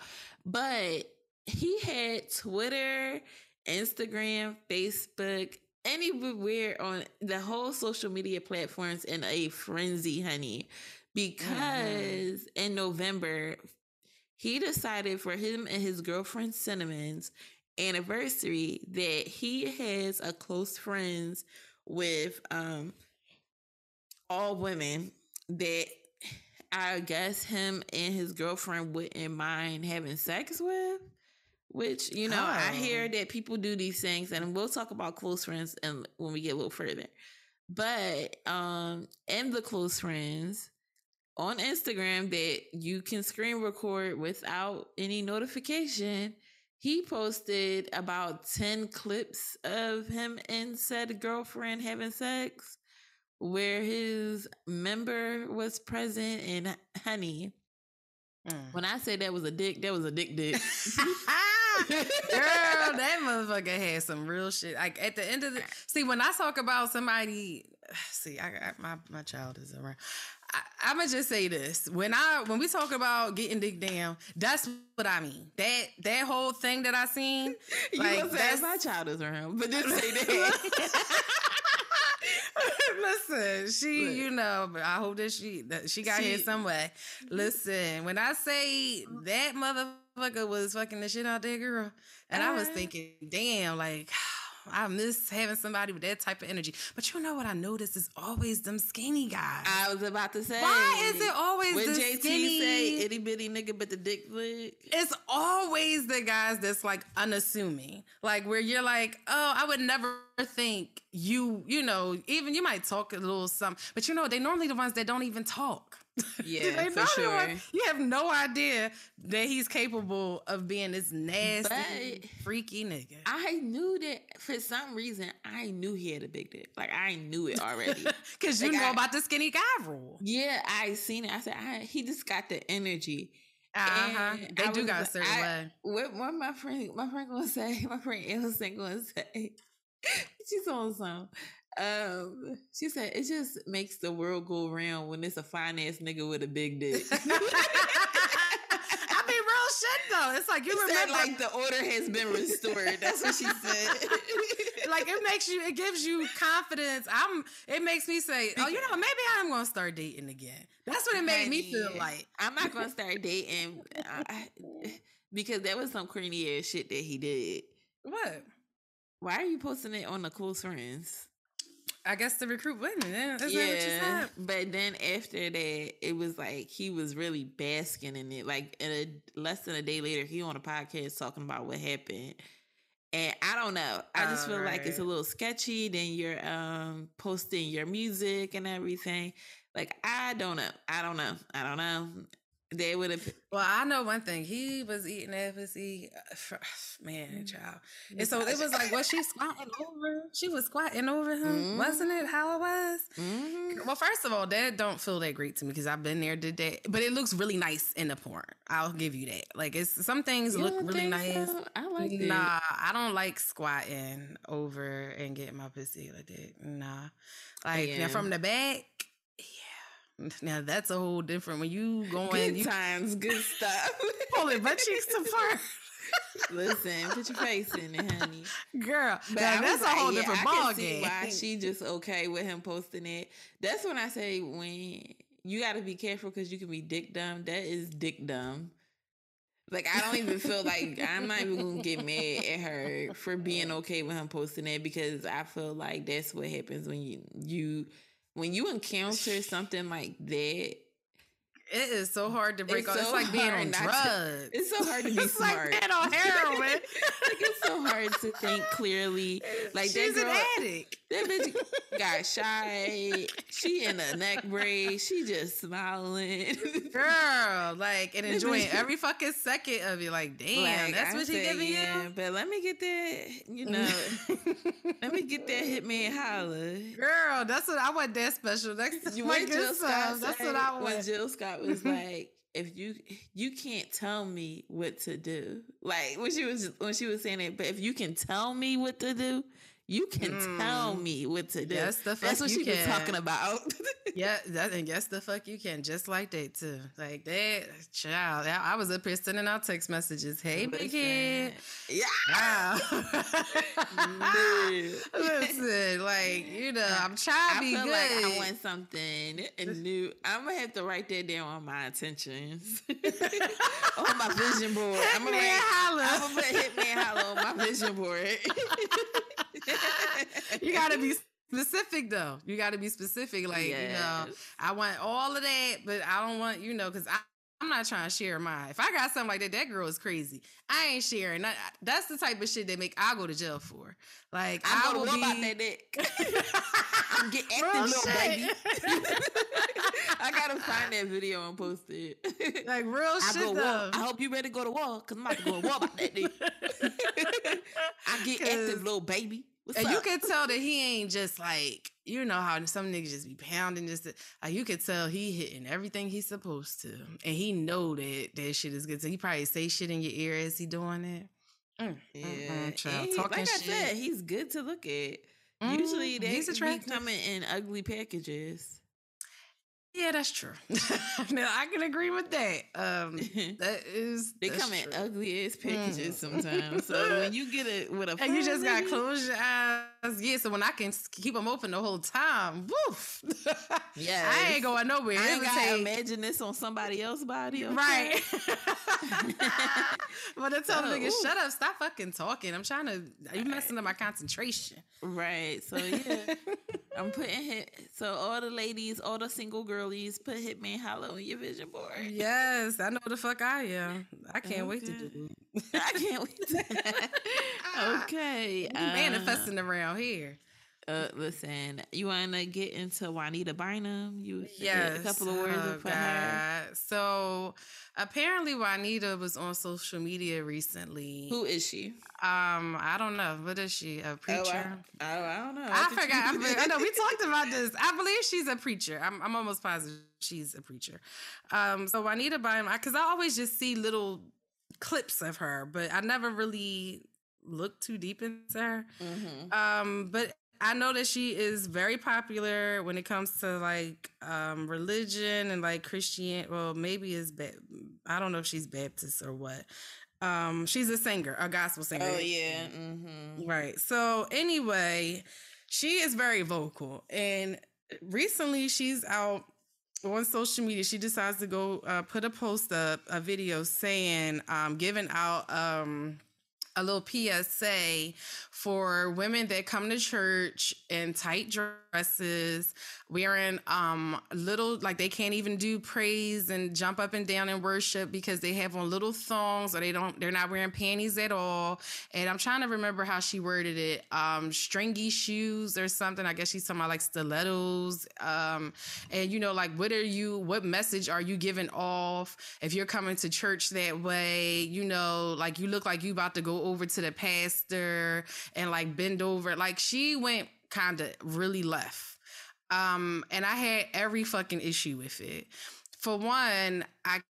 But he had Twitter, Instagram, Facebook, anywhere on the whole social media platforms in a frenzy, honey. Because mm-hmm. in November, he decided for him and his girlfriend Cinnamon's anniversary that he has a close friends with um all women that I guess him and his girlfriend wouldn't mind having sex with. Which you know, oh. I hear oh. that people do these things, and we'll talk about close friends and when we get a little further. But um, in the close friends on Instagram that you can screen record without any notification, he posted about 10 clips of him and said girlfriend having sex where his member was present and honey. Mm. When I say that was a dick, that was a dick dick. Girl, that motherfucker had some real shit. Like at the end of the see, when I talk about somebody, see, I got my my child is around. I, am gonna just say this: when I when we talk about getting dick down, that's what I mean. That that whole thing that I seen, you like that's my child is around, but just say that. Listen, she, you know, but I hope that she that she got she, here somewhere. Listen, when I say that motherfucker was fucking the shit out there, girl, and I was thinking, damn, like I miss having somebody with that type of energy. But you know what I noticed is always them skinny guys. I was about to say. Why is it always when the JT skinny? say itty bitty nigga but the dick flick? It's always the guys that's like unassuming. Like where you're like, oh, I would never think you, you know, even you might talk a little something, but you know, they normally the ones that don't even talk. Yeah, for sure. You have no idea that he's capable of being this nasty, but freaky nigga. I knew that for some reason. I knew he had a big dick. Like I knew it already. Because like you know I, about the skinny guy rule. Yeah, I seen it. I said I, he just got the energy. Uh-huh. They I do got a certain I, way. What, what my friend, my friend gonna say? My friend Ellison gonna say? She's on some. Um, she said it just makes the world go around when it's a fine ass nigga with a big dick. I mean, real shit though. It's like you She remember, said, like the order has been restored. That's what she said. like it makes you, it gives you confidence. I'm. It makes me say, oh, you know, maybe I'm gonna start dating again. That's what it made me feel like. I'm not gonna start dating I, because that was some corny ass shit that he did. What? Why are you posting it on the close friends? I guess the recruit women. Isn't that what you yeah, said? but then after that, it was like he was really basking in it. Like in a less than a day later, he on a podcast talking about what happened. And I don't know. I just feel like it's a little sketchy. Then you're um posting your music and everything. Like I don't know. I don't know. I don't know. They would have Well, I know one thing. He was eating that pussy, uh, man, child. And so it was like, was she squatting over? She was squatting over him, wasn't it? How it was? Mhm. Well, first of all, that don't feel that great to me because I've been there, did that. But it looks really nice in the porn. I'll give you that. Like it's some things You look really nice. so? I like it. Nah, I don't like squatting over and getting my pussy like that. Nah, like now Yeah. from the back. Now that's a whole different. When you going, Good you times, good stuff. pulling butt cheeks to first. Listen, put your face in it, honey. Girl, But now that's was a whole yeah, different ball game. Why she just okay with him posting it? That's when I say when you got to be careful because you can be dick dumb. That is dick dumb. Like I don't even feel like I'm not even gonna get mad at her for being okay with him posting it because I feel like that's what happens when you you when you encounter something like that. It is so hard to break It's off. It's like being on not to- drugs. It's so hard to be smart. it's smart. like being on heroin. like it's so hard to think clearly. Like She's that girl, an addict. that bitch got shot. She in a neck brace. She just smiling. Girl, like and enjoying every fucking second of it. Like, damn, Like, that's I what he said, giving yeah, you. But let me get that, you know, let me get that hitman holla. Girl, that's what I want. That special next to You my what Jill. Scott That's what I want. when want. Jill Scott was like, "If you you can't tell me what to do," like when she was when she was saying it, but if you can tell me what to do, you can tell Mm. me what to do. Yes, the fuck That's what you she was can. talking about. Yeah, that and yes, the fuck you can just like that too. Like that, child. I I was up here sending out text messages. Hey, big head. yeah. Wow. Listen, like you know, I'm trying to be feel good. like I want something new. I'm gonna have to write that down on my intentions, on my vision board. I'm gonna Hitman write. holla. I'm gonna put Hitman Holla on my vision board. you gotta be specific though. You gotta be specific. Like you know, I want all of that, but I don't want you know because I. I'm not trying to share mine. If I got something like that, that girl is crazy. I ain't sharing. That, that's the type of shit that make I go to jail for. Like I, I'm will gonna be. about that dick. I'm get active, little baby. I gotta find that video and post it. like real I shit go though. I hope you ready to go to war, cause I'm about to go to war about that dick. I get active, little baby. What's and up? you can tell that he ain't just like you know how some niggas just be pounding just to, like you could tell he hitting everything he's supposed to, and he know that that shit is good. So he probably say shit in your ear as he doing it. Mm, Yeah, mm, mm, child, he- talking like I said, he's good to look at. Mm, Usually they he's be coming in ugly packages. Yeah, that's true. now I can agree with that. Um, that is they come in ugly ass packages Mm. sometimes. So when you get it with a And you just gotta close your eyes. Yeah, so when I can keep them open the whole time, woof. Yeah, I ain't going nowhere. I ain't gotta take- imagine this on somebody else's body. okay? Right. but I tell So, nigga, shut up, stop fucking talking. I'm trying to you messing up my concentration. Right. So yeah, I'm putting hit. So all the ladies, all the single girlies, put Hitman Holla on your vision board. yes, I know the fuck I am. I can't wait to do it. I can't wait. To... okay. You manifesting around here. Uh, listen, you want to get into Juanita Bynum? You Yes. a couple of words oh, for her. So apparently Juanita was on social media recently. Who is she? Um, I don't know. What is she? A preacher? Oh, I, I, I don't know. I forgot. I, you- forgot- I know we talked about this. I believe she's a preacher. I'm, I'm almost positive she's a preacher. Um, so Juanita Bynum, because I always just see little clips of her, but I never really looked too deep into her. Mhm. Um, but I know that she is very popular when it comes to like um religion and like Christian. Well, maybe is ba- I don't know if she's Baptist or what. Um, she's a singer, a gospel singer. Oh yeah. Mm-hmm. Right. So anyway, she is very vocal, and recently she's out on social media. She decides to go uh, put a post up, a video saying, um, giving out um a little PSA for women that come to church in tight dresses, wearing um little like they can't even do praise and jump up and down and worship because they have on little thongs or they don't they're not wearing panties at all. And I'm trying to remember how she worded it. Um stringy shoes or something. I guess she's talking about like stilettos. Um and you know like what are you what message are you giving off if you're coming to church that way? You know, like you look like you about to go over to the pastor and like bend over. Like she went kind of really left. Um, and I had every fucking issue with it. For one, I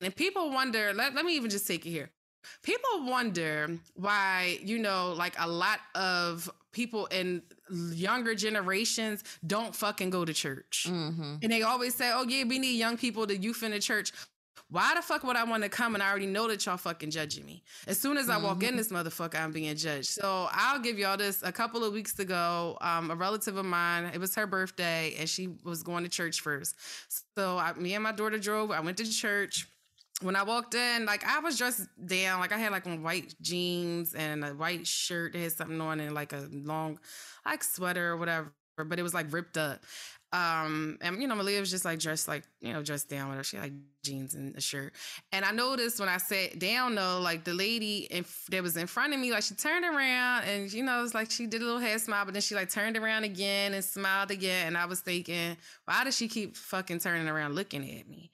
and people wonder, let, let me even just take it here. People wonder why, you know, like a lot of people in younger generations don't fucking go to church. Mm-hmm. And they always say, oh, yeah, we need young people to youth in the church. Why the fuck would I want to come and I already know that y'all fucking judging me? As soon as I walk in Mhm. this motherfucker, I'm being judged. So I'll give y'all this. A couple of weeks ago, um, a relative of mine, it was her birthday, and she was going to church first. So I, me and my daughter drove. I went to church. When I walked in, like I was dressed down, like I had like on white jeans and a white shirt that had something on and like a long, like sweater or whatever, but it was like ripped up. Um, and you know, Malia was just like dressed like, you know, dressed down with her. She like jeans and a shirt. And I noticed when I sat down though, like the lady in, that was in front of me, like she turned around and you know, it's like she did a little head smile, but then she like turned around again and smiled again. And I was thinking, why does she keep fucking turning around looking at me?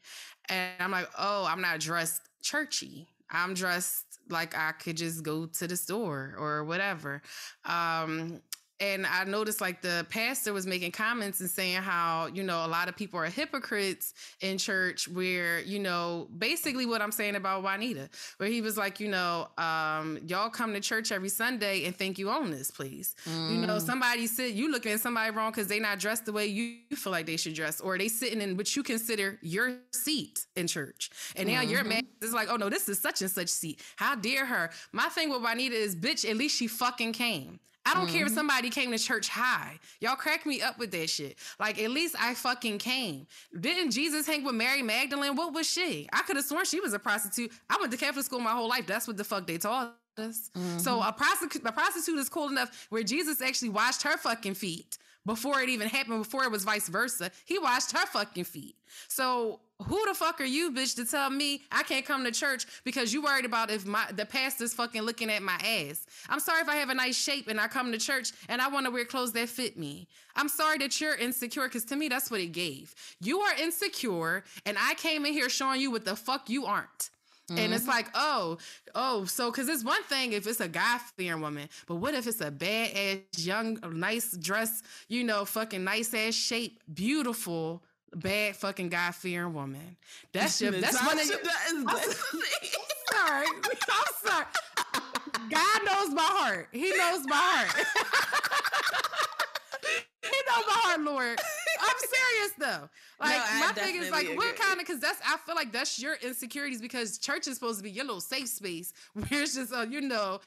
And I'm like, oh, I'm not dressed churchy. I'm dressed like I could just go to the store or whatever. Um, and I noticed like the pastor was making comments and saying how, you know, a lot of people are hypocrites in church where, you know, basically what I'm saying about Juanita, where he was like, you know, um, y'all come to church every Sunday and think you own this place. You know, Mm. somebody sit, you looking at somebody wrong because they not dressed the way you feel like they should dress, or they sitting in what you consider your seat in church. And now you're Mhm. mad. It's like, oh no, this is such and such seat. How dare her? My thing with Juanita is, bitch, at least she fucking came. I don't care if Mhm. somebody came to church high. Y'all crack me up with that shit. Like, at least I fucking came. Didn't Jesus hang with Mary Magdalene? What was she? I could have sworn she was a prostitute. I went to Catholic school my whole life. That's what the fuck they taught us. So a prostitute, a prostitute is cool enough where Jesus actually washed her fucking feet before it even happened. Before it was vice versa, he washed her fucking feet. So who the fuck are you, bitch, to tell me I can't come to church because you worried about if my the pastor's fucking looking at my ass? I'm sorry if I have a nice shape and I come to church and I want to wear clothes that fit me. I'm sorry that you're insecure because to me that's what it gave. You are insecure, and I came in here showing you what the fuck you aren't. And it's mm-hmm. like, oh, oh, so because it's one thing if it's a guy fearing woman, but what if it's a bad ass, young, nice dress, you know, fucking nice ass shape, beautiful, bad fucking guy fearing woman? That's your, that's one of your. Sorry, I'm sorry. God knows my heart. He knows my heart. he knows my heart, Lord. I'm serious though. Like I my thing is like, definitely what agree. kind of? Because that's I feel like that's your insecurities because church is supposed to be your little safe space where it's just uh, you know,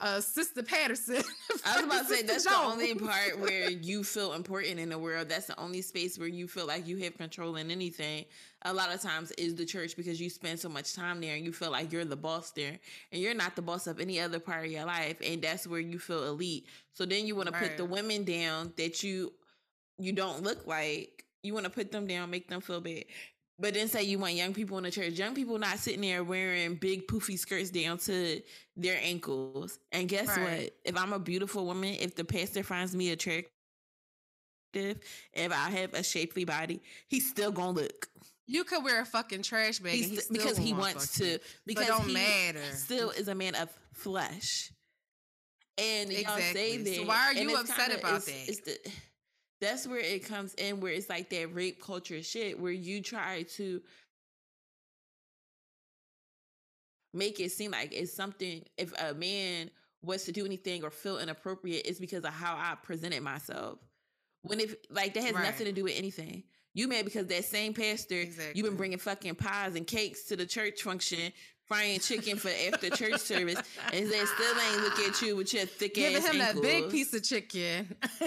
uh, Sister Patterson. I was about to say that's the only part where you feel important in the world. That's the only space where you feel like you have control in anything. A lot of times is the church because you spend so much time there and you feel like you're the boss there, and you're not the boss of any other part of your life, and that's where you feel elite. So then you want to put the women down that you you don't look like. You want to put them down, make them feel bad. But then say you want young people in the church. Young people not sitting there wearing big poofy skirts down to their ankles. And guess Right. what? If I'm a beautiful woman, if the pastor finds me attractive, if I have a shapely body, he's still gonna look. You could wear a fucking trash bag He's he because he wants to. Because don't he matter. Still is a man of flesh. And y'all say that. So why are you upset kinda- about it's- that? It's the, that's where it comes in, where it's like that rape culture shit, where you try to make it seem like it's something. If a man was to do anything or feel inappropriate, it's because of how I presented myself. When if like that has Right. nothing to do with anything. You mad because that same pastor you've been bringing fucking pies and cakes to the church function frying chicken for after church service, and they still ain't look at you with your thick Giving ass Giving him ankles. that big piece of chicken.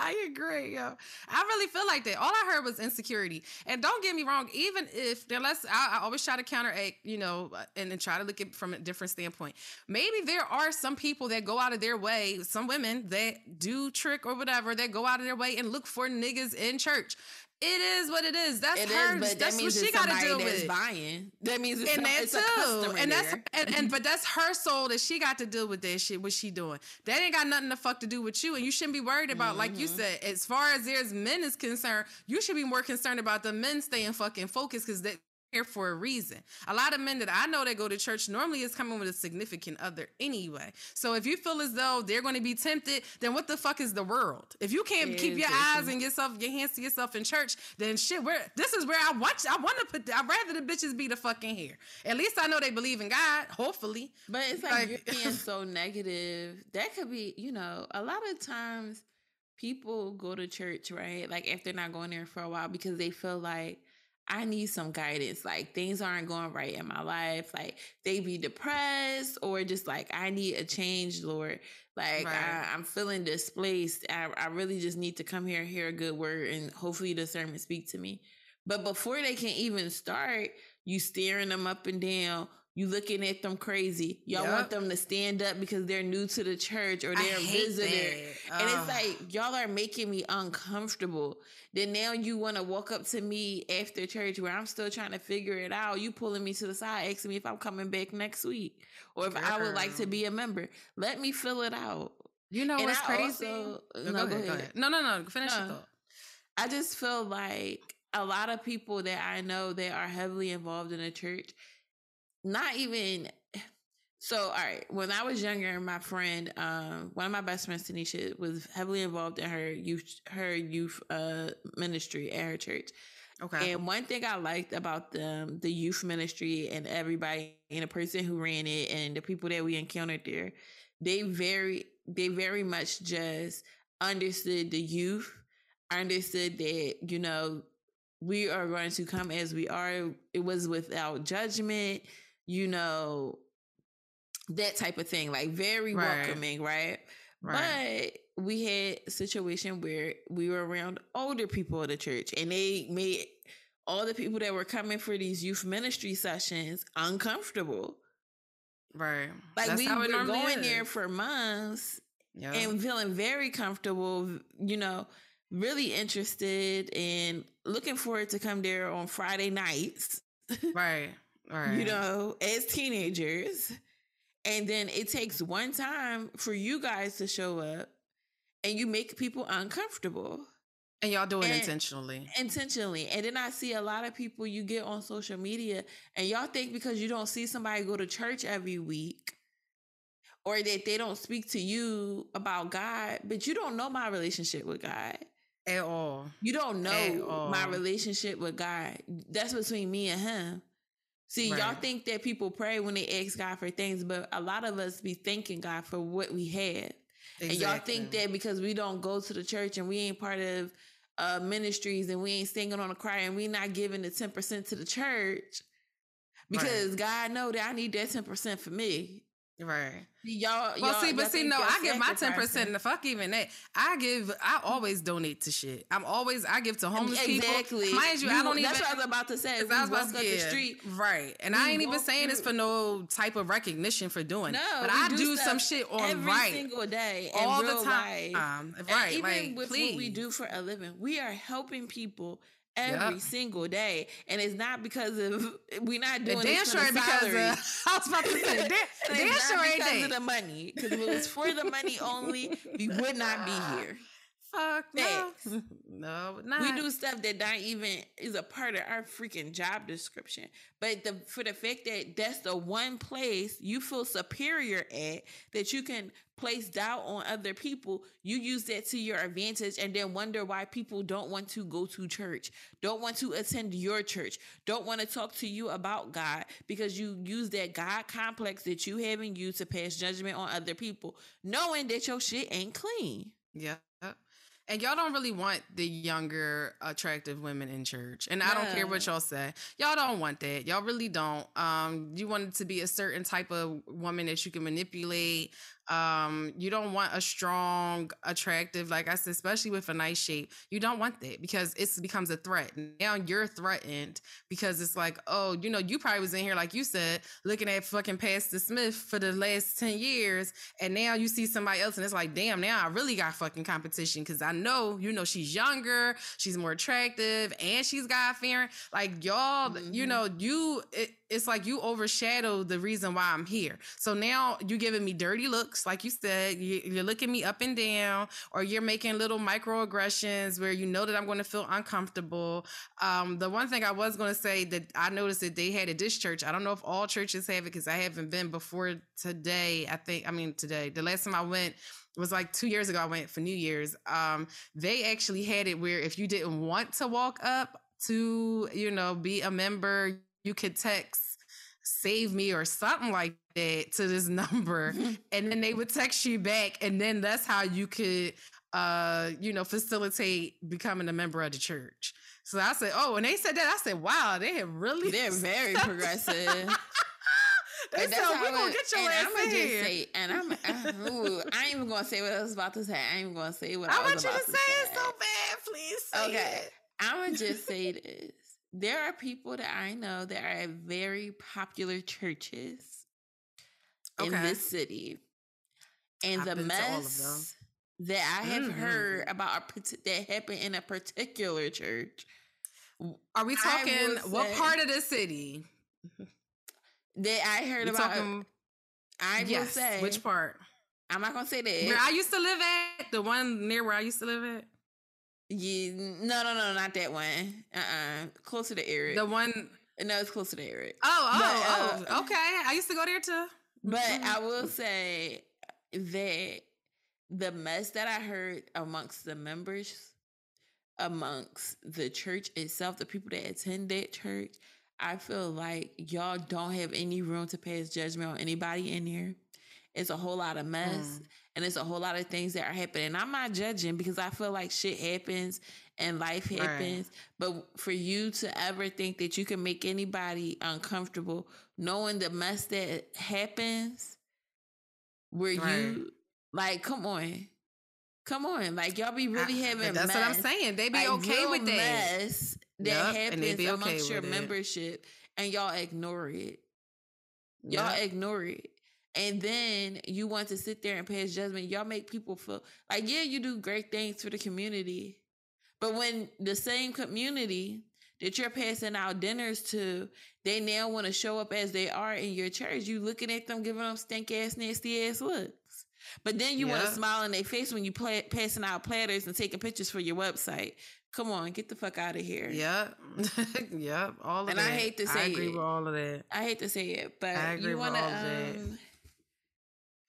I agree, yo. I really feel like that. All I heard was insecurity. And don't get me wrong, even if unless I, I always try to counteract, you know, uh, and, and try to look at it from a different standpoint. Maybe there are some people that go out of their way, some women that do trick or whatever, that go out of their way and look for niggas in church. It is what it is. That's It her. is, that that's what she got to deal with. buying. That means it's, and that it's a too, customer and that's and, and but that's her soul that she got to deal with that shit. What she doing? That ain't got nothing to fuck to do with you, and you shouldn't be worried about. Like you Mhm. said, as far as there's men is concerned, you should be more concerned about the men staying fucking focused because they here for a reason. A lot of men that I know that go to church normally is coming with a significant other anyway. So if you feel as though they're going to be tempted, then what the fuck is the world? If you can't keep your eyes and yourself, your hands to yourself in church, then shit. Where this is where I want. I want to put. I'd rather the bitches be the fucking here. At least I know they believe in God. Hopefully, But it's like, Like- you're being so negative. That could be, you know, a lot of times people go to church, right? Like if they're not going there for a while because they feel like I need some guidance. Like things aren't going right in my life. Like they be depressed or just like I need a change, Lord. Like Right. I, I'm feeling displaced. I, I really just need to come here, and hear a good word, and hopefully the sermon speak to me. But before they can even start, you staring them up and down. You looking at them crazy. Y'all want them to stand up because they're new to the church or they're a visitor. And it's like y'all are making me uncomfortable. Then now you want to walk up to me after church where I'm still trying to figure it out. You pulling me to the side, asking me if I'm coming back next week or if I would like to be a member. Let me fill it out. you know and what's I crazy? also- No, no, go, go ahead, go ahead. No, no, no. Finish your thought. I just feel like a lot of people that I know that are heavily involved in the church, not even so all right. When I was younger, my friend, um, one of my best friends, Tanisha, was heavily involved in her youth her youth uh ministry at her church. Okay. And one thing I liked about the the youth ministry and everybody and the person who ran it and the people that we encountered there, they very they very much just understood the youth, understood that, you know, we are going to come as we are. It was without judgment, you know, that type of thing, like very Right. welcoming, right? right. But we had a situation where we were around older people at the church and they made all the people that were coming for these youth ministry sessions uncomfortable. right. Like That's we were going there is. for months Yeah. and feeling very comfortable, you know, really interested and looking forward to come there on Friday nights, right. Right. you know, as teenagers. And then it takes one time for you guys to show up and you make people uncomfortable and y'all do it and- intentionally. intentionally. And then I see a lot of people you get on social media and y'all think because you don't see somebody go to church every week or that they don't speak to you about God, but you don't know my relationship with God. At all. You don't know my relationship with God. That's between me and him. See, y'all think that people pray when they ask God for things, but a lot of us be thanking God for what we have. And y'all think that because we don't go to the church and we ain't part of uh, ministries and we ain't singing on a choir and we not giving the 10% to the church because God know that I need that 10% for me. Right. Y'all, Well, y'all- see, y'all but see, no, I give my ten percent. The fuck even that. I give. I always donate to shit. I'm always. I give to homeless Exactly. people. Mind you, I don't even. That's what I was about to say. Cause We I was about to the street. right? And we I ain't even saying this for no type of recognition for doing. No, but I do, some shit on every right single day, all the time. life. Um, And right, even like with please. what we do for a living, we are helping people every Yep. single day, and it's not because of we're not doing damn sure the because I was about to say damn, damn it's sure ain't because of the money. Because if it was for the money only, we would not be here. Fuck no, no, not. We do stuff that don't even is a part of our freaking job description. But the for the fact that that's the one place you feel superior at that you can place doubt on other people, you use that to your advantage and then wonder why people don't want to go to church, don't want to attend your church, don't want to talk to you about God because you use that God complex that you have in you to pass judgment on other people, knowing that your shit ain't clean. Yeah. And y'all don't really want the younger, attractive women in church. And I don't care what y'all say. Y'all don't want that. Y'all really don't. Um, you want it to be a certain type of woman that you can manipulate. Um, you don't want a strong, attractive, like I said, especially with a nice shape. You don't want that because it becomes a threat. Now you're threatened because it's like, oh, you know, you probably was in here, like you said, looking at fucking Pastor Smith for the last 10 years. And now you see somebody else and it's like, damn, now I really got fucking competition because I know, you know, she's younger, she's more attractive, and she's God fearing. Like y'all, mm-hmm. you know, you, it, it's like you overshadow the reason why I'm here. So now you're giving me dirty looks, like you said, you're looking me up and down, or you're making little microaggressions where you know that I'm going to feel uncomfortable. Um, the one thing I was going to say that I noticed that they had at this church, I don't know if all churches have it because I haven't been before today. I think, I mean, today, the last time I went, was like two years ago. I went for New Year's. Um, they actually had it where if you didn't want to walk up to, you know, be a member, you could text save me or something like that to this number and then they would text you back and then that's how you could uh you know facilitate becoming a member of the church so i said oh and they said that i said wow they have really they're very progressive They said we gonna get your ass I'm in here. Say, and I'm, uh, ooh, I ain't even gonna say what I was about to say. I ain't even gonna say what I, I want you to say, say it so bad. Please say okay. I'm gonna just say this there are people that I know that are at very popular churches okay. in this city. And I've the mess that I have mm-hmm. heard about a, that happened in a particular church. Are we talking what part of the city? That I heard We're about. Talking, I yes, will say which part. I'm not gonna say that. Where I used to live at, the one near where I used to live at. Yeah, no, no, no, not that one. Uh, uh-uh. close to the Eric. The one. No, it's closer to Eric. Oh, oh, but, uh, oh. Okay, I used to go there too. But mm-hmm. I will say that the mess that I heard amongst the members, amongst the church itself, the people that attend that church, I feel like y'all don't have any room to pass judgment on anybody in here. It's a whole lot of mess. Mm. And it's a whole lot of things that are happening. I'm not judging because I feel like shit happens and life happens. Right. But for you to ever think that you can make anybody uncomfortable, knowing the mess that happens, where right. you like, come on. Come on, like y'all be really having. That's mess, what I'm saying. They be like, okay with that mess that yep, happens amongst okay your membership, and y'all ignore it. Y'all yep. ignore it and then you want to sit there and pass judgment, y'all make people feel like, yeah, you do great things for the community. But when the same community that you're passing out dinners to, they now want to show up as they are in your church, you looking at them, giving them stink ass, nasty ass looks. But then you yeah. want to smile in their face when you play, passing out platters and taking pictures for your website. Come on, get the fuck out of here. Yep. yep. All of and that. And I hate to say it. I agree it. with all of that. I hate to say it, but I agree you want to um,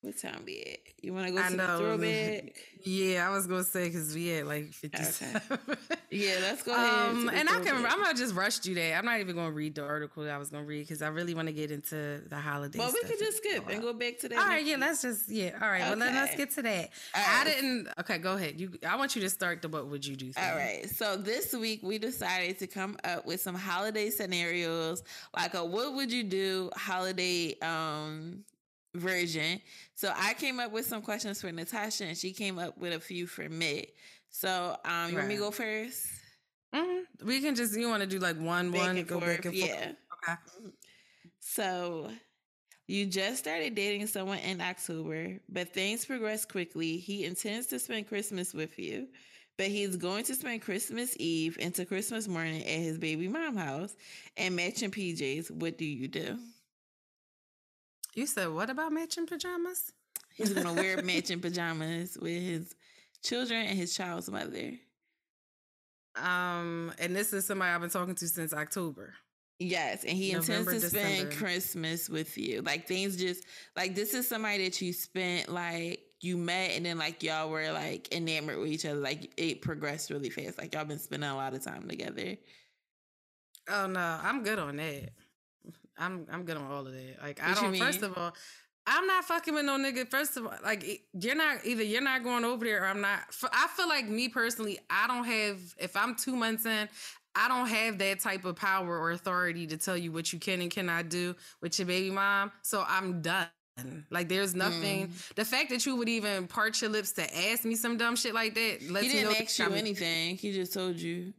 what time be it? You want to go I to know. the throwback? Yeah, I was gonna say because we had like fifty. Okay. yeah, let's go ahead. Um, and I can. I'm gonna just rush you that. I'm not even gonna read the article I was gonna read because I really want to get into the holiday. Well, we could just skip and go back to that. All right, yeah, let's just yeah. All right, okay. well then let's get to that. I didn't. Okay, go ahead. You. I want you to start the what would you do? Thing. All right. So this week we decided to come up with some holiday scenarios, like a what would you do holiday um version. So I came up with some questions for Natasha, and she came up with a few for me. So um, right. want me go 1st mm-hmm. We can just you want to do like one, back one, go forth. back and forth. Yeah. Okay. So you just started dating someone in October, but things progress quickly. He intends to spend Christmas with you, but he's going to spend Christmas Eve into Christmas morning at his baby mom house and matching PJs. What do you do? You said what about matching pajamas? He's gonna wear matching pajamas with his children and his child's mother. Um, and this is somebody I've been talking to since October. Yes, and he November, intends to December. spend Christmas with you. Like things just like this is somebody that you spent like you met and then like y'all were like enamored with each other. Like it progressed really fast. Like y'all been spending a lot of time together. Oh no, I'm good on that. I'm I'm good on all of that. Like what I don't. First of all, I'm not fucking with no nigga. First of all, like you're not either you're not going over there or I'm not. I feel like me personally, I don't have. If I'm two months in, I don't have that type of power or authority to tell you what you can and cannot do with your baby mom. So I'm done. Like there's nothing. Mm. The fact that you would even part your lips to ask me some dumb shit like that. Lets he didn't ask you I'm, anything. He just told you.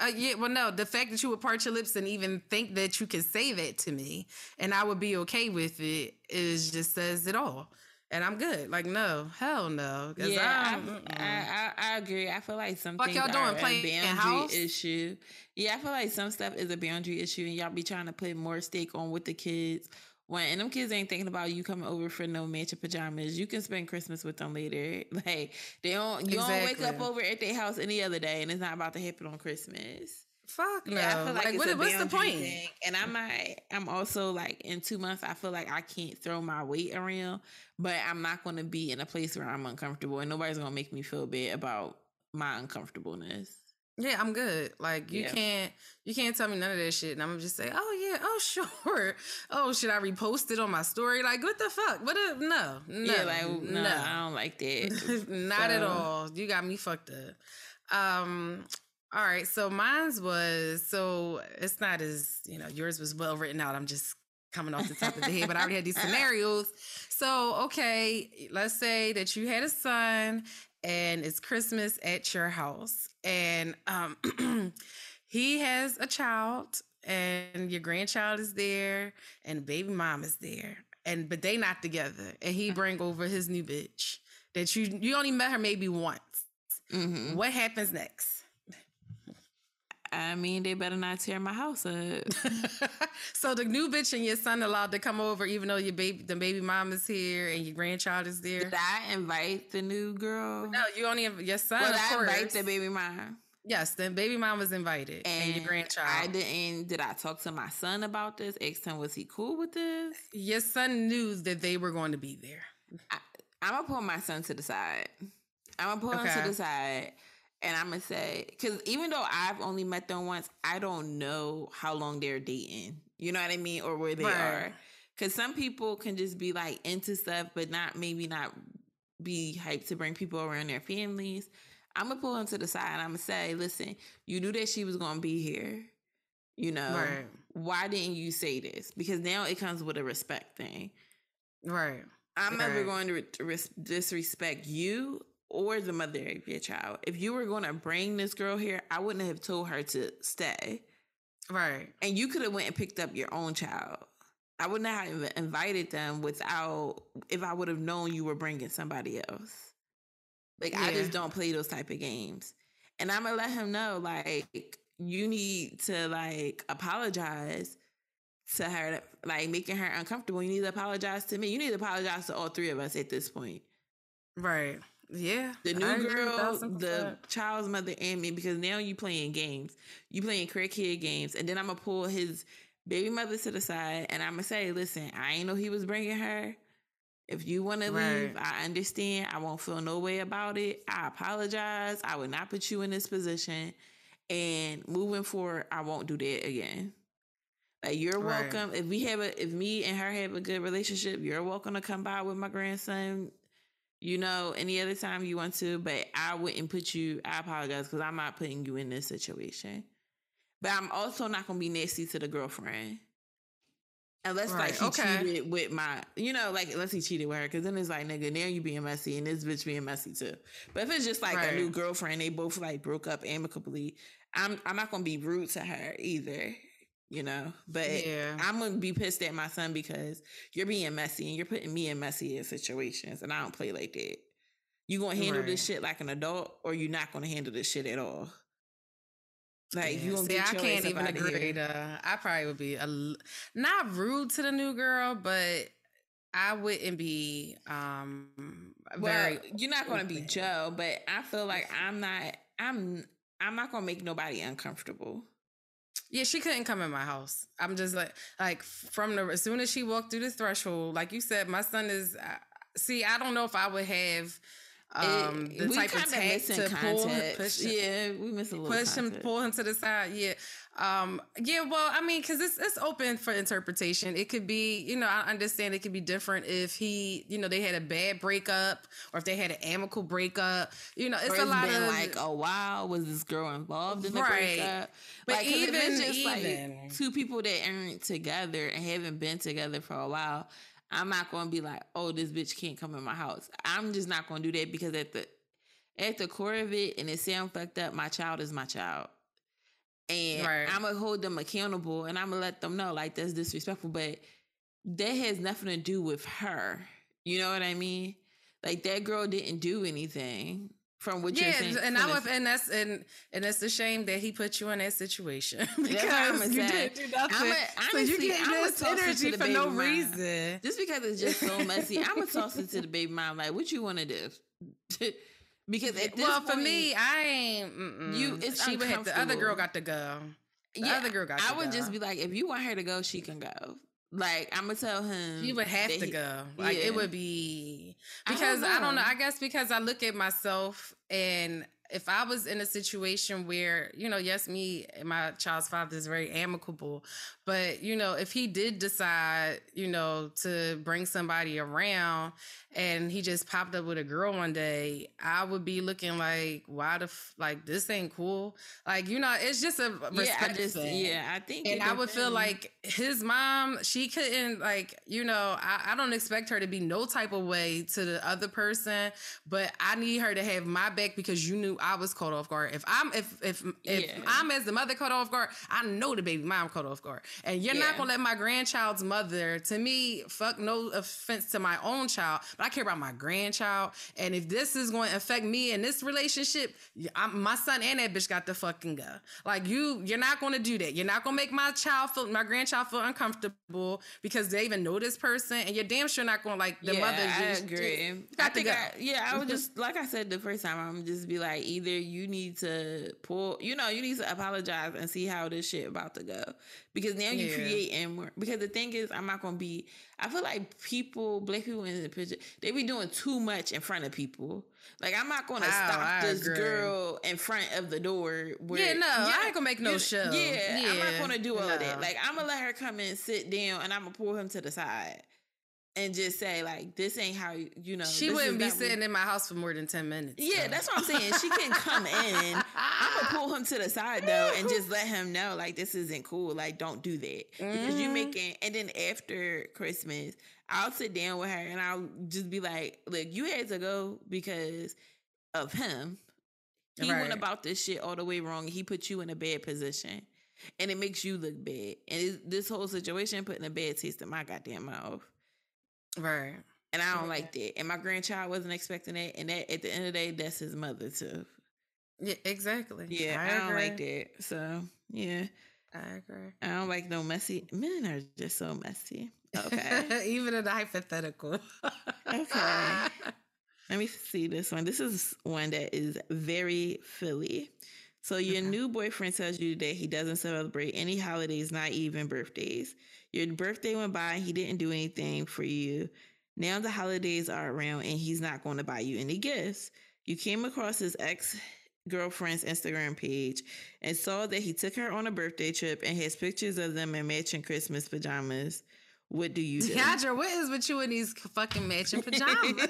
Uh, yeah, well, no. The fact that you would part your lips and even think that you could say that to me, and I would be okay with it, is just says it all. And I'm good. Like, no, hell no. Yeah, I, I, I, agree. I feel like some things y'all doing, are a boundary issue. Yeah, I feel like some stuff is a boundary issue, and y'all be trying to put more stake on with the kids when and them kids ain't thinking about you coming over for no matching pajamas. You can spend Christmas with them later. Like they don't you exactly. don't wake up over at their house any other day and it's not about to happen on Christmas. Fuck no. Yeah, I feel like, like what, what's the point? Thing. And I'm not I'm also like in two months I feel like I can't throw my weight around, but I'm not gonna be in a place where I'm uncomfortable and nobody's gonna make me feel bad about my uncomfortableness. Yeah, I'm good. Like you yeah. can't you can't tell me none of that shit. And I'm just say, oh yeah, oh sure. Oh, should I repost it on my story? Like what the fuck? What a no, no, yeah, like, no, no, I don't like that. Not so. at all. You got me fucked up. Um, all right, so mine's was so it's not as you know yours was well written out. I'm just coming off the top of the head, but I already had these scenarios. So okay, let's say that you had a son and it's Christmas at your house, and um, he has a child, and your grandchild is there, and baby mom is there, and but they not together, and he bring over his new bitch that you you only met her maybe once. Mm-hmm. What happens next? I mean, they better not tear my house up. so the new bitch and your son allowed to come over, even though your baby, the baby mom is here and your grandchild is there. Did I invite the new girl? No, you only have your son. Well, I invite the baby mom. Yes, the baby mom was invited, and, and, your grandchild. I didn't. Did I talk to my son about this? Ask him, was he cool with this? Your son knew that they were going to be there. I, am gonna pull my son to the side. I'm gonna pull okay. him to the side and I'm gonna say, because even though I've only met them once, I don't know how long they're dating. You know what I mean, or where they right. are. Because some people can just be like into stuff, but not maybe not be hyped to bring people around their families. I'm gonna pull them to the side and I'm gonna say, listen, you knew that she was gonna be here. You know, right. why didn't you say this? Because now it comes with a respect thing. Right. I'm right. never going to re- disrespect you or the mother of your child. If you were going to bring this girl here, I wouldn't have told her to stay. Right. And you could have went and picked up your own child. I would not have invited them without if I would have known you were bringing somebody else. Like yeah. I just don't play those type of games. And I'm gonna let him know like you need to like apologize to her like making her uncomfortable. You need to apologize to me. You need to apologize to all three of us at this point. Right. Yeah. The new girl, the child's mother, and me, because now you playing games. You playing crackhead games. And then I'm going to pull his baby mother to the side and I'm going to say, listen, I ain't know he was bringing her. If you want to right. leave, I understand. I won't feel no way about it. I apologize. I would not put you in this position. And moving forward, I won't do that again. Like you're welcome. Right. If we have a, if me and her have a good relationship, you're welcome to come by with my grandson you know, any other time you want to, but I wouldn't put you, I apologize because I'm not putting you in this situation. But I'm also not going to be nasty to the girlfriend. Unless right, like he okay. cheated with my, you know, like unless he cheated with her, because then it's like, nigga, now you being messy and this bitch being messy too. But if it's just like right. a new girlfriend, they both like broke up amicably, I'm I'm not gonna be rude to her either you know. But yeah. I'm gonna be pissed at my son because you're being messy and you're putting me in messy situations, and I don't play like that. You gonna handle right. this shit like an adult, or you're not gonna handle this shit at all? Like yeah. you gonna See, get I can't even agree. To, I probably would be a not rude to the new girl, but I wouldn't be um well, you're not gonna be Joe, but I feel like I'm not I'm I'm not gonna make nobody uncomfortable. Yeah, she couldn't come in my house. I'm just like, like from the as soon as she walked through the threshold, like you said, my son is. Uh, see, I don't know if I would have um it, the type of tact to pull push yeah we miss a little push him pull him to the side yeah Um, yeah, well, I mean, because it's it's open for interpretation. It could be, you know, I understand it could be different if he, you know, they had a bad breakup or if they had an amicable breakup. You know, it's, Or a lot been of like a while. Was this girl involved in the Right. breakup? But Like, it's even- just even- like two people that aren't together and haven't been together for a while, I'm not going to be like, oh, this bitch can't come in my house. I'm just not going to do that because at the at the core of it, and it sound fucked up, my child is my child. And Right. I'm gonna hold them accountable and I'm gonna let them know like that's disrespectful, but that has nothing to do with her. You know what I mean? Like that girl didn't do anything from what you're yeah, saying. and I was, and that's and and it's a shame that he put you in that situation because you did do nothing. So you honestly, get I'ma this to energy for no mama. reason. just because it's just so messy, I'm gonna toss it to the baby mom. Like, what you want to do? because at this well, for me, I ain't. Mm-mm. You- it's she would have the other girl got to go. The yeah, other girl got. I would go. just be like, if you want her to go, she can go. Like, I'm gonna tell him. She would have to he- go. Like yeah. it would be I don't because I don't know. I guess because I look at myself and if I was in a situation where, you know, yes, me and my child's father is very amicable, but you know, if he did decide, you know, to bring somebody around and he just popped up with a girl one day, I would be looking like, why the f- like this ain't cool. Like, you know, it's just a respect Yeah, I just thing yeah, I think, and I would feel like his mom, she couldn't like, you know, I, I don't expect her to be no type of way to the other person, but I need her to have my back because you knew I was caught off guard. If I'm if if if Yeah. I'm as the mother caught off guard, I know the baby mom caught off guard. And you're Yeah. not gonna let my grandchild's mother, to me, fuck no offense to my own child, but I care about my grandchild. And if this is going to affect me in this relationship, I'm, my son and that bitch got the fucking go. Like you, you're not going to do that. You're not going to make my child feel, my grandchild feel uncomfortable because they even know this person, and you're damn sure not going to like the yeah, mother. I just- agree. just I got to think, go. I, yeah, I would just like I said the first time. I'm just be like, either you need to pull, you know, you need to apologize and see how this shit about to go, because now you Yeah. create and more. Because the thing is, I'm not gonna be. I feel like people, black people in the picture, they be doing too much in front of people. Like I'm not gonna Oh, stop I this agree. girl in front of the door. Where, Yeah, no, I ain't gonna make no show. Yeah, I'm not gonna do all of that. Like I'm gonna let her come and sit down, and I'm gonna pull him to the side. And just say like, this ain't how you, you know. She wouldn't be sitting in my house for more than 10 minutes. Yeah, so. that's what I'm saying. She can come in. I'm gonna pull him to the side though, and just let him know like this isn't cool. Like don't do that because you Mhm. making. And then after Christmas, I'll sit down with her and I'll just be like, look, you had to go because of him. He Right. went about this shit all the way wrong. He put you in a bad position. And it makes you look bad. And this whole situation putting a bad taste in my goddamn mouth. Right. And I don't like that. And my grandchild wasn't expecting that. And that at the end of the day, that's his mother too. Yeah, exactly. Yeah, I, don't like that. So yeah. I agree. I don't like no messy men are just so messy. Okay. Even in the hypothetical. Okay. Let me see this one. This is one that is very Philly. So your Okay. new boyfriend tells you that he doesn't celebrate any holidays, not even birthdays. Your birthday went by he didn't do anything for you. Now the holidays are around and he's not going to buy you any gifts. You came across his ex girlfriend's Instagram page and saw that he took her on a birthday trip and has pictures of them in matching Christmas pajamas. What do you do? Deandra, what is with you in these fucking matching pajamas?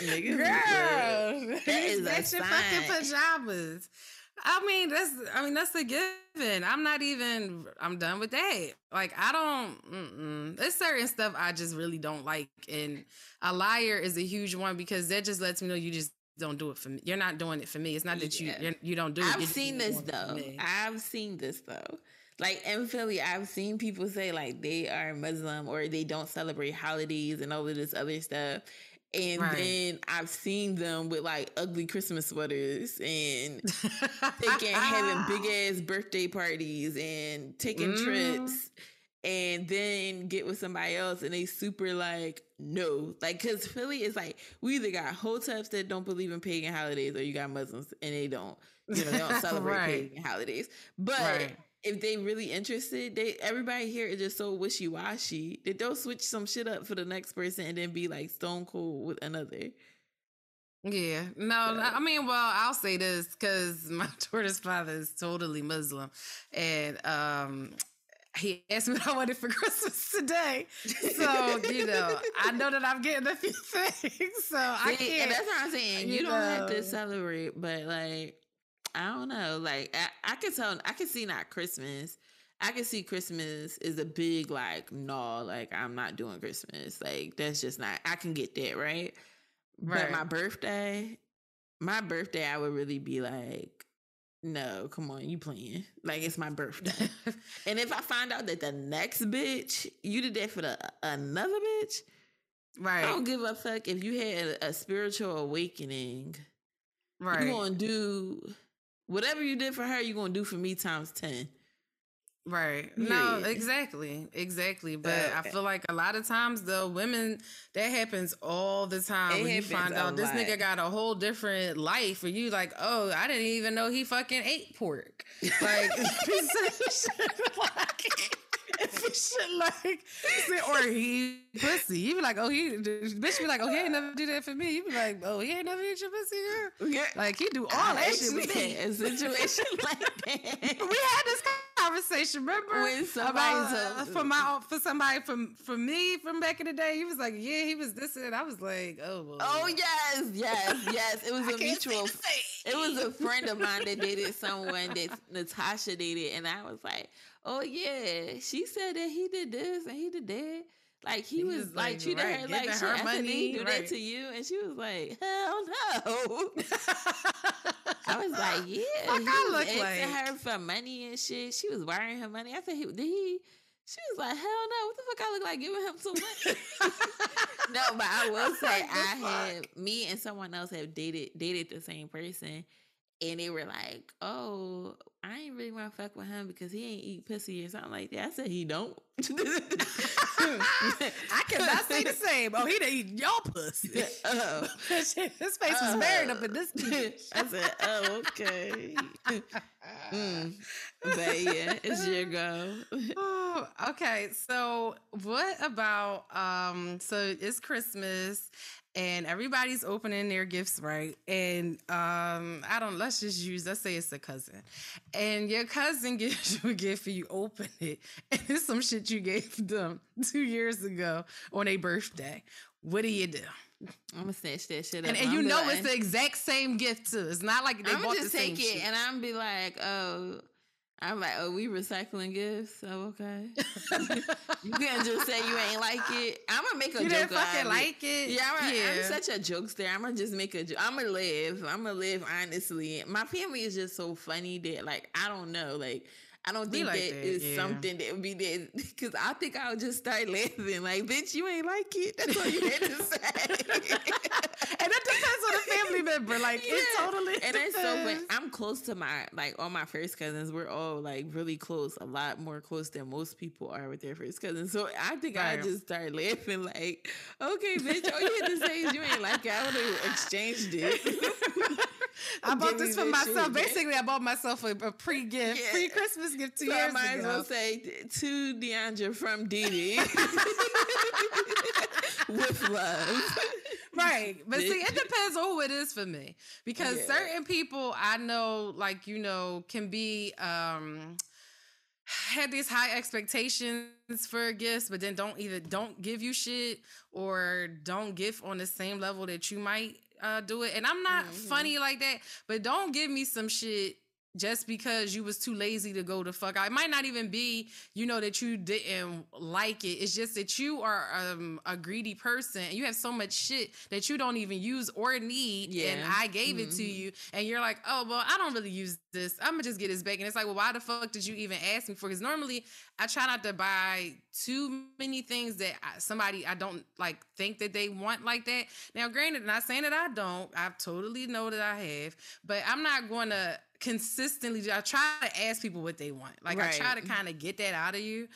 Niggas, Girl, That is matching fucking pajamas. I mean, that's I mean that's a given. I'm not even. I'm done with that. Like I don't. Mm-mm. There's certain stuff I just really don't like, and a liar is a huge one because that just lets me know you just don't do it for me. You're not doing it for me. It's not that you Yeah. you don't do it. I've you're seen this doing it for though. I've seen this though. Like in Philly, I've seen people say like they are Muslim or they don't celebrate holidays and all of this other stuff. And Right. then I've seen them with like ugly Christmas sweaters and taking having big ass birthday parties and taking Mm. trips and then get with somebody else and they super like no like because philly is like we either got hoteps that don't believe in pagan holidays or you got muslims and they don't you know they don't celebrate Right. pagan holidays but Right. If they really interested they everybody here is just so wishy-washy that they'll switch some shit up for the next person and then be like stone cold with another Yeah, no, So I mean, well, I'll say this because my daughter's father is totally Muslim, and um, he asked me what I wanted for Christmas today. So you know, I know that I'm getting a few things, so I can't. and that's what I'm saying. You, You don't have to celebrate, but like I don't know. Like I, I can tell. I can see not Christmas. I can see Christmas is a big like no. Like I'm not doing Christmas. Like that's just not. I can get that right. right? But my birthday, my birthday, I would really be like, no, come on, you playing? Like it's my birthday. and if I find out that the next bitch you did that for the another bitch, Right. I don't give a fuck if you had a spiritual awakening. right, You gonna do whatever you did for her, you're gonna do for me times ten. right. No, exactly, exactly. But I feel like a lot of times, though, women that happens all the time. It when you find out this nigga got a whole different life, or you like, oh, I didn't even know he fucking ate pork. Like, like if you shit like, or he pussy. You be like, oh, he, bitch be like, oh, he ain't never do that for me. You be like, oh, he ain't never eat your pussy, girl. Yeah. Like, he do all I that shit with me. a situation like that. We had this conversation, remember? When somebody About, uh, for my for somebody from for me from back in the day. He was like, yeah, he was this and I was like, oh, well, Oh yes, yes, yes. It was a mutual. It was a friend of mine that dated someone that Natasha dated, and I was like, "Oh yeah, she said that he did this and he did that." Like he, He was, was, like, like, treated right, her like shit. her I said, "Did he do right. that to you?" And she was like, "Hell no." I was like, "Yeah." Fuck he I was look asking like? her for money and shit. She was wiring her money. I said, he, "Did he?" She was like, "Hell no! What the fuck? I look like giving him some money?" no, but I will say I fuck? had me and someone else have dated dated the same person, and they were like, "Oh, I ain't really want to fuck with him because he ain't eat pussy or something like that." I said he don't. I cannot say the same. Oh, he done eat your pussy. oh. His face was buried up in this. I said, "Oh, okay." Mm. But yeah, it's your go. Oh, okay. So what about um so it's Christmas and everybody's opening their gifts, right? And um I don't let's just use let's say it's a cousin. And your cousin gives you a gift and you open it and it's some shit you gave them 2 years ago on a birthday. What do you do? I'm gonna snatch that shit up. And, and you know like- it's the exact same gift too. It's not like they I'm bought just the same take it shit. and I'm be like, oh, I'm like, oh, we recycling gifts. Oh, okay. you can't just say you ain't like it. I'm gonna make a you joke didn't fucking it. like it. Yeah, I'm, I'm such a jokester. I'm gonna just make a. I'm gonna live. I'm gonna live honestly. My family is just so funny that like I don't know. Like I don't think like that that, is yeah. something that would be there because I think I would just start laughing. Like, bitch, you ain't like it. That's all you had to say. and that depends on the family member. Like it Yeah. totally and it's so funny. I'm close to my like all my first cousins. We're all like really close, a lot more close than most people are with their first cousins. So I think I Right. just start laughing like, okay, bitch, all you had to say is you ain't like it. I would have exchanged it. I bought this for myself. Basically, I bought myself a, a pre-gift, Yeah. pre-Christmas gift two so I years might as well say to Deandra from Didi with love. right, but see, it depends on who it is for me because Yeah. certain people I know, like you know, can be um had these high expectations for gifts, but then don't either don't give you shit or don't give on the same level that you might uh, do it. And I'm not Mhm. funny like that, but don't give me some shit just because you was too lazy to go to fuck out. It might not even be, you know, that you didn't like it. It's just that you are um, a greedy person and you have so much shit that you don't even use or need. And I gave it to Mhm. you, and you're like, oh, well, I don't really use this. I'm gonna just get this back. And it's like, well, why the fuck did you even ask me for? Because normally I try not to buy too many things that I, somebody I don't like think that they want like that. Now, granted, not saying that I don't. I totally know that I have, but I'm not going to consistently. I try to ask people what they want. Like I try to kind of get that out of you.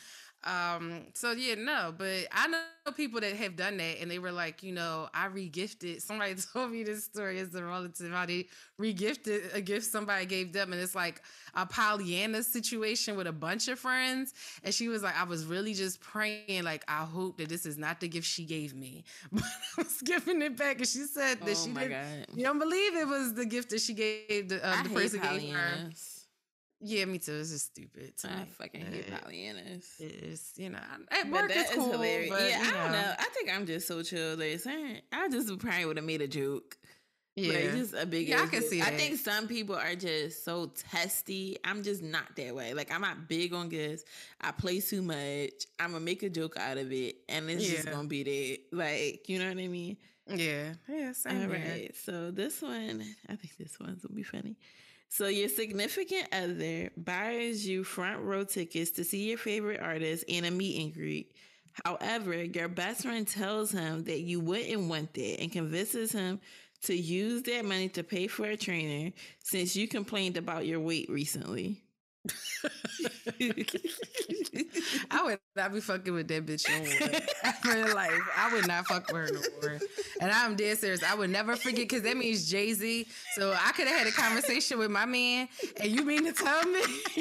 Um, so yeah, no, but I know people that have done that and they were like, you know, I regifted. Somebody told me this story as a relative how they regifted a gift somebody gave them, and it's like a Pollyanna situation with a bunch of friends. And she was like, I was really just praying, like, I hope that this is not the gift she gave me, but I was giving it back, and she said that oh she didn't. god. You don't believe it was the gift that she gave the, uh, I the hate person gave her. Yeah, me too. It's just stupid. To I me. fucking hate Pollyannas. It's you know at But work that it's is cool. hilarious. But, yeah, I don't know. I think I'm just so chill. Listen, I just probably would have made a joke. Yeah, Like just a big Yeah, I can joke. see I think some people are just so testy. I'm just not that way. Like I'm not big on gifts. I play too much. I'm gonna make a joke out of it, and it's just gonna be that. Like you know what I mean? yeah, yeah. Same All right. So this one, I think this one's gonna be funny. So your significant other buys you front row tickets to see your favorite artist in a meet and greet. However, your best friend tells him that you wouldn't want that and convinces him to use that money to pay for a trainer since you complained about your weight recently. I would not be fucking with that bitch no more. Real life, I would not fuck with her no more. And I'm dead serious. I would never forget because that means Jay Z. So I could have had a conversation with my man, and you mean to tell me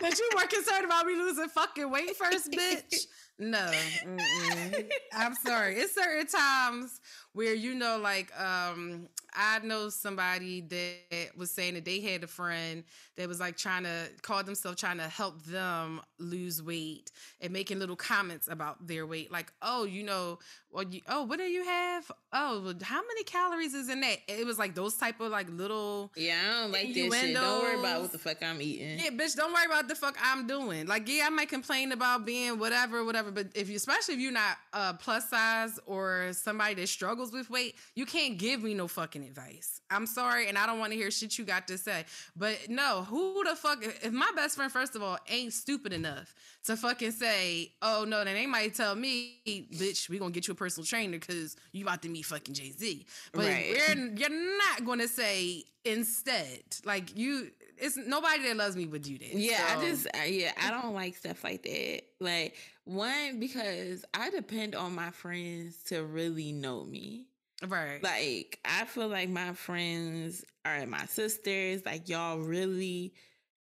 that you weren't concerned about me losing fucking weight first, bitch? No, mm-mm. I'm sorry. It's certain times where you know, like, um, I know somebody that was saying that they had a friend that was like trying to call themselves trying to help them lose weight and making little comments about their weight, like, oh, you know, well, you, oh, what do you have? Oh, well, how many calories is in that? It was like those type of like little yeah, I don't like that shit. Don't worry about what the fuck I'm eating. yeah, bitch, don't worry about the fuck I'm doing. Like, yeah, I might complain about being whatever, whatever, but if you, especially if you're not uh, plus size or somebody that struggles with weight, you can't give me no fucking advice. I'm sorry, and I don't want to hear shit you got to say. But no, who the fuck? If my best friend, first of all, ain't stupid enough to fucking say, oh no, then they might tell me, bitch, we gonna get you a personal trainer because you about to meet fucking Jay Z. But Right. you're not gonna say instead, like you. It's nobody that loves me would do that. Yeah, I just uh, yeah, I don't like stuff like that. Like one because I depend on my friends to really know me. right. Like I feel like my friends are my sisters. Like y'all really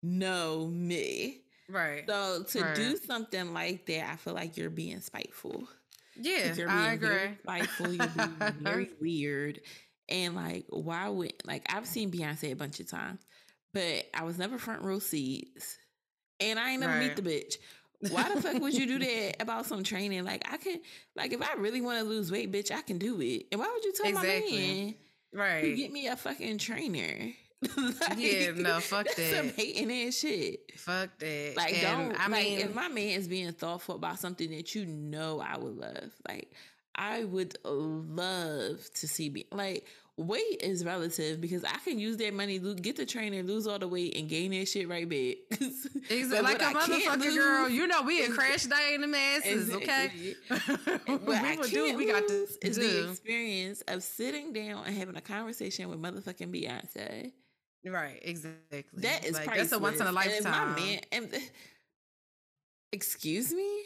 know me. right. So to do something like that, I feel like you're being spiteful. yeah, you're I being very agree. spiteful. You're being very weird. And like, why would like I've seen Beyonce a bunch of times, but I was never front row seats, and I ain't never meet the bitch. Why the fuck would you do that about some training? Like I can, like if I really want to lose weight, bitch, I can do it. And why would you tell Exactly. my man to right. get me a fucking trainer? Like, Yeah, no, fuck that's Some hating ass shit. Fuck that. Like, And, don't. I like, mean, if my man is being thoughtful about something that you know I would love, like, I would love to see me. Like, weight is relative because I can use that money, get the trainer, lose all the weight, and gain that shit right back. Exa- But like a I can't motherfucker girl, you know we in crash diet in the masses, okay? Exactly. we What I will do can't we got this. lose is the experience of sitting down and having a conversation with motherfucking Beyonce. Right, exactly. That is like that's a once in a priceless. And lifetime. my man, and, excuse me.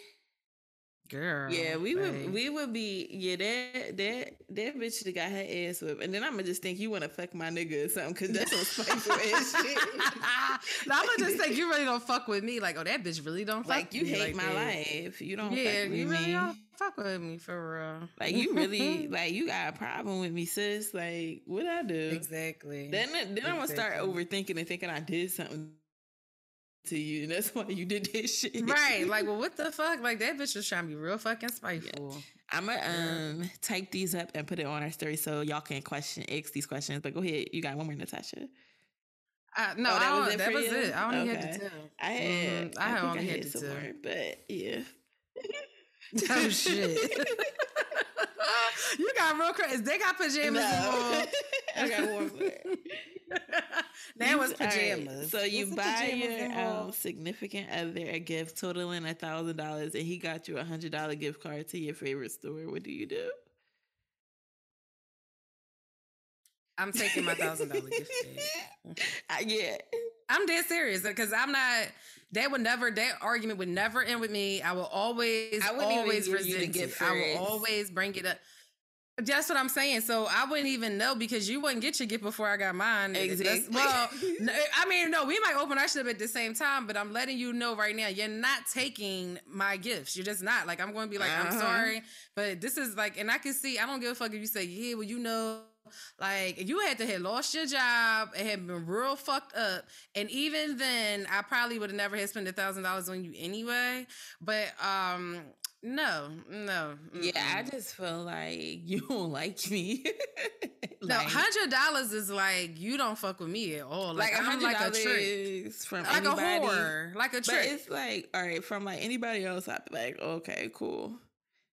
Girl. Yeah, we babe. would we would be yeah that that that bitch that got her ass whipped, and then I'm gonna just think you want to fuck my nigga or something because that's some spiteful ass shit. now I'm gonna just think you really don't fuck with me. Like, oh, that bitch really don't fuck Like you hate like my that. life, you don't Yeah, fuck with you really me. don't fuck with me for real. Like you really like you got a problem with me, sis. Like what I do? exactly. Then then I'm gonna start overthinking and thinking I did something to you, and that's why you did this shit. right, like, well, what the fuck? Like that bitch was trying to be real fucking spiteful. I'm gonna um type these up and put it on our story so y'all can question ask these questions. But go ahead, you got one more, Natasha. Uh, no, Oh, that I was it that was it. I only Okay. had the two. I had, Mhm, I, think only had the some two. more, but yeah. Oh shit! you got real crazy. They got pajamas No. involved. I got one more. that was all right, pajamas. So you buy pajamas your um, significant other a gift totaling a thousand dollars, and he got you a hundred dollar gift card to your favorite store. What do you do? I'm taking my thousand dollar gift bag. Uh, yeah, I'm dead serious because I'm not. They would never. That argument would never end with me. I will always, I always resent it. I will always bring it up. That's what I'm saying. So I wouldn't even know because you wouldn't get your gift before I got mine. Exactly. well, I mean, no, we might open our shit up at the same time, but I'm letting you know right now, you're not taking my gifts. You're just not. Like I'm going to be like, uh-huh. I'm sorry, but this is like, and I can see. I don't give a fuck if you say, yeah, well, you know like you had to have lost your job and had been real fucked up. And even then, I probably would have never had spent a thousand dollars on you anyway. But um no, no. Mm-mm. Yeah, I just feel like you don't like me. like, no, hundred dollars is like you don't fuck with me at all. Like, like I'm like a trick from like anybody, a whore, like a trick. But it's like all right from like anybody else. I'd be like, okay, cool.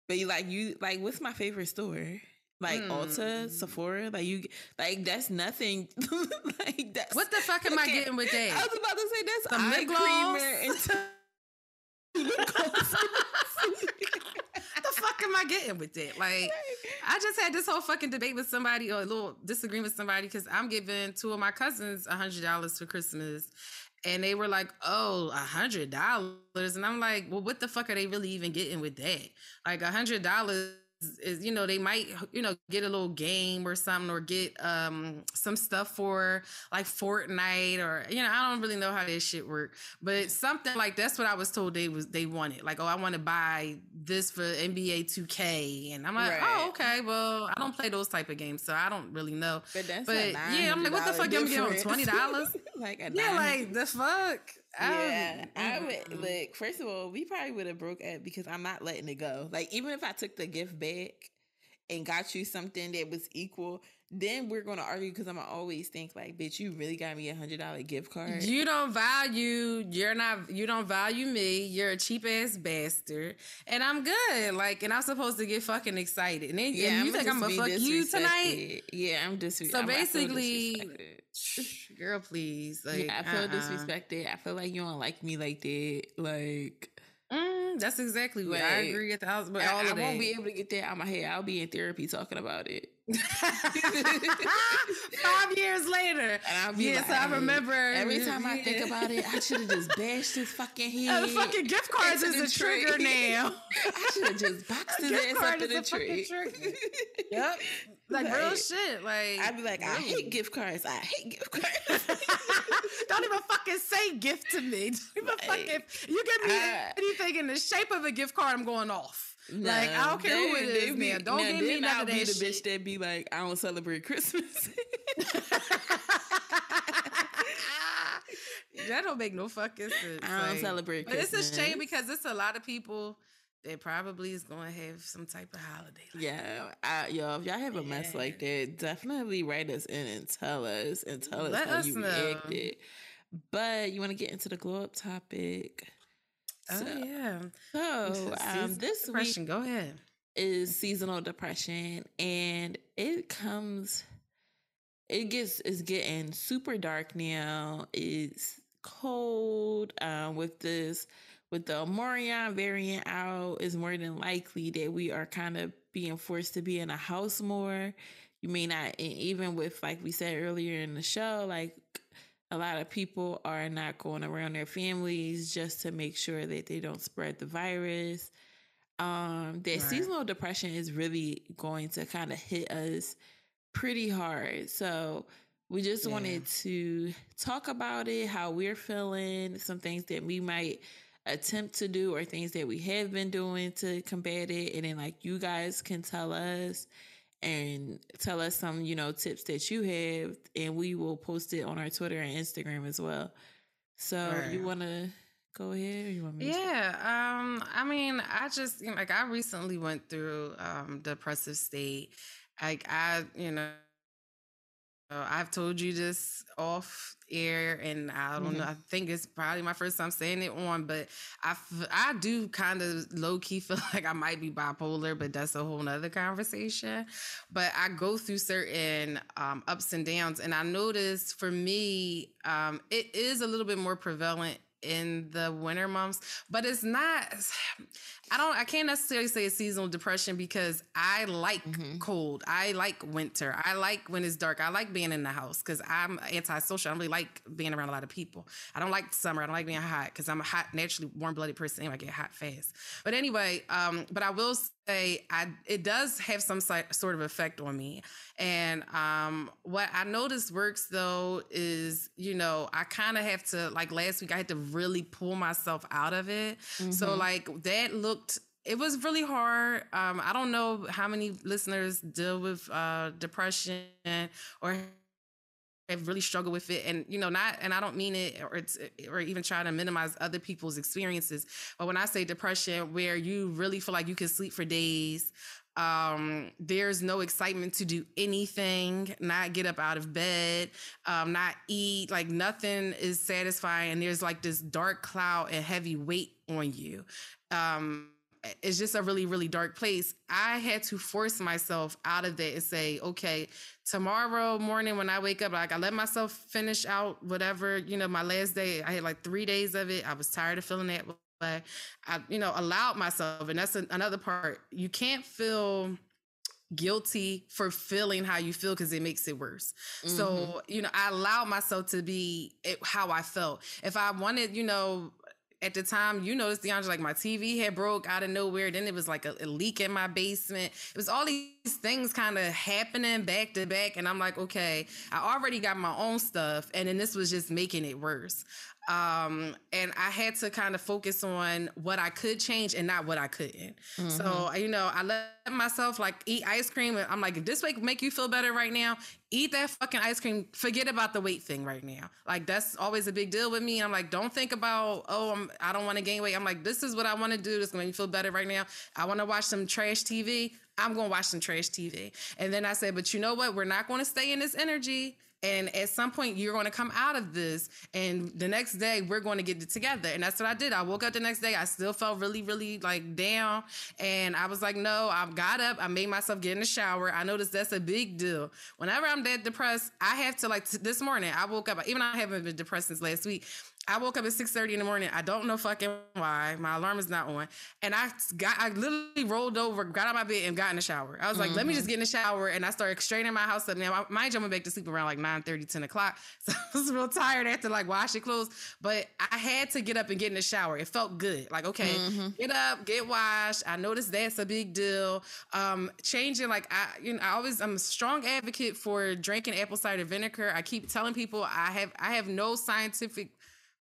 But you like you like what's my favorite store? Like mm. Ulta, Sephora, like you, like that's nothing. like that's what the fuck am okay. I getting with that? I was about to say that's the eye creamer the fuck am I getting with that? Like, I just had this whole fucking debate with somebody or a little disagreement with somebody because I'm giving two of my cousins a hundred dollars for Christmas. And they were like, oh, a hundred dollars. And I'm like, well, what the fuck are they really even getting with that? Like a hundred dollars is you know they might you know get a little game or something or get um some stuff for like Fortnite or you know I don't really know how this shit work but something like that's what I was told they was they wanted like oh I want to buy this for NBA 2K and I'm like oh, right. oh okay well I don't play those type of games so I don't really know but, that's but yeah I'm like what the fuck you getting twenty dollars? like yeah like the fuck yeah, um, I would like. First of all, we probably would have broke up because I'm not letting it go. Like even if I took the gift back and got you something that was equal, then we're gonna argue because I'm gonna always think like, bitch, you really got me a hundred dollar gift card. You don't value. You're not. You don't value me. You're a cheap ass bastard, and I'm good. Like, and I'm supposed to get fucking excited, and then yeah, and you think I'm gonna fuck you tonight? Yeah, I'm just. So I'm, basically, girl, please. Like, yeah, I feel uh-uh. disrespected. I feel like you don't like me like that. Like. Mm, that's exactly what like, I agree at the house, but I, I won't be able to get that out of my head. I'll be in therapy talking about it. Five years later. And I'll be yes, like, I remember. Every time yeah. I think about it, I should have just bashed his fucking head. The fucking gift cards is a trigger now. I should have just boxed his ass up in the tree. yep. Like, like, real shit. Like I'd be like, really? I hate gift cards. I hate gift cards. Don't even fucking say gift to me. Don't even like, fucking. You give me I, anything in the shape of a gift card, I'm going off. Nah, like I don't care who it is, man. Don't give me none of that be the bitch that be like, I don't celebrate Christmas. that don't make no fucking sense. I don't like, celebrate Christmas. But it's a shame because it's a lot of people that probably is going to have some type of holiday. Like yeah, I, yo, if y'all have a yeah. mess like that, definitely write us in and tell us and tell Let us how us you know. reacted. But you want to get into the glow up topic? Oh so, yeah. So um, this depression. Week go ahead. Is seasonal depression, and it comes. It gets is getting super dark now. It's cold. Um, with this, with the Omicron variant out, is more than likely that we are kind of being forced to be in a house more. You may not, even with like we said earlier in the show, like a lot of people are not going around their families just to make sure that they don't spread the virus. Um, that right. seasonal depression is really going to kind of hit us pretty hard. So we just yeah. wanted to talk about it, how we're feeling, some things that we might attempt to do or things that we have been doing to combat it. And then like you guys can tell us and tell us some, you know, tips that you have, and we will post it on our Twitter and Instagram as well. So right. you want to go ahead? you want me? Yeah. Um. I mean, I just you know, like I recently went through um depressive state. Like I, you know, I've told you this off air, and I don't mm-hmm. know. I think it's probably my first time saying it on, but I, I do kind of low key feel like I might be bipolar, but that's a whole nother conversation. But I go through certain um, ups and downs, and I notice for me, um, it is a little bit more prevalent in the winter months, but it's not I don't I can't necessarily say it's seasonal depression because I like mm-hmm. cold. I like winter. I like when it's dark. I like being in the house because I'm antisocial. I don't really like being around a lot of people. I don't like summer. I don't like being hot because I'm a hot, naturally warm blooded person. Anyway, I get hot fast. But anyway, um, but I will say I it does have some sort of effect on me. And um, what I noticed works though is, you know, I kind of have to like last week I had to really pull myself out of it. Mm-hmm. So like that looked it was really hard. Um, I don't know how many listeners deal with uh, depression or have really struggled with it and you know not and i don't mean it or it's or even try to minimize other people's experiences but when i say depression where you really feel like you can sleep for days um, there's no excitement to do anything, not get up out of bed, um, not eat, like nothing is satisfying. And there's like this dark cloud and heavy weight on you. Um, it's just a really, really dark place. I had to force myself out of that and say, okay, tomorrow morning when I wake up, like I let myself finish out whatever, you know, my last day. I had like three days of it. I was tired of feeling that way. I, you know, allowed myself, and that's another part. You can't feel guilty for feeling how you feel because it makes it worse. Mm-hmm. So, you know, I allowed myself to be how I felt. If I wanted, you know, at the time, you noticed, DeAndre, like my TV had broke out of nowhere. Then it was like a, a leak in my basement. It was all these things kind of happening back to back. And I'm like, okay, I already got my own stuff. And then this was just making it worse. Um, and I had to kind of focus on what I could change and not what I couldn't. Mm-hmm. So, you know, I let myself like eat ice cream. And I'm like, if this way make you feel better right now, eat that fucking ice cream. Forget about the weight thing right now. Like that's always a big deal with me. I'm like, don't think about, oh, I'm, I don't want to gain weight. I'm like, this is what I want to do. This going to make me feel better right now. I want to watch some trash TV. I'm going to watch some trash TV. And then I said, but you know what? We're not going to stay in this energy. And at some point, you're going to come out of this. And the next day, we're going to get it together. And that's what I did. I woke up the next day. I still felt really, really like down. And I was like, no, I got up. I made myself get in the shower. I noticed that's a big deal. Whenever I'm that depressed, I have to like t- this morning, I woke up, even I haven't been depressed since last week. I woke up at 6:30 in the morning. I don't know fucking why. My alarm is not on. And I got I literally rolled over, got out of my bed and got in the shower. I was like, mm-hmm. let me just mm-hmm. get in the shower. And I started straightening my house up. Now mind you, I went back to sleep around like 9 30, 10 o'clock. So I was real tired after like washing clothes. But I had to get up and get in the shower. It felt good. Like, okay, mm-hmm. get up, get washed. I noticed that's a big deal. Um, changing like I you know, I always I'm a strong advocate for drinking apple cider vinegar. I keep telling people I have I have no scientific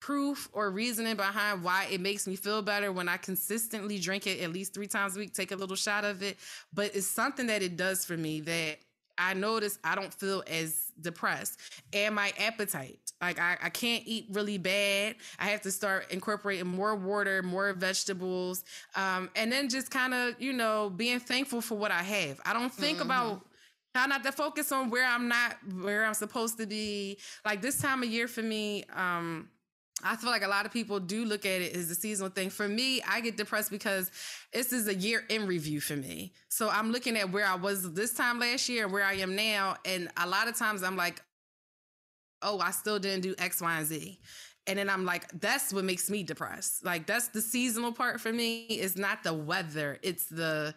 proof or reasoning behind why it makes me feel better when I consistently drink it at least three times a week, take a little shot of it. But it's something that it does for me that I notice I don't feel as depressed. And my appetite, like I, I can't eat really bad. I have to start incorporating more water, more vegetables, um, and then just kind of, you know, being thankful for what I have. I don't think mm-hmm. about try not to focus on where I'm not, where I'm supposed to be. Like this time of year for me, um, I feel like a lot of people do look at it as a seasonal thing. For me, I get depressed because this is a year in review for me. So I'm looking at where I was this time last year and where I am now. And a lot of times I'm like, oh, I still didn't do X, Y, and Z. And then I'm like, that's what makes me depressed. Like that's the seasonal part for me. It's not the weather. It's the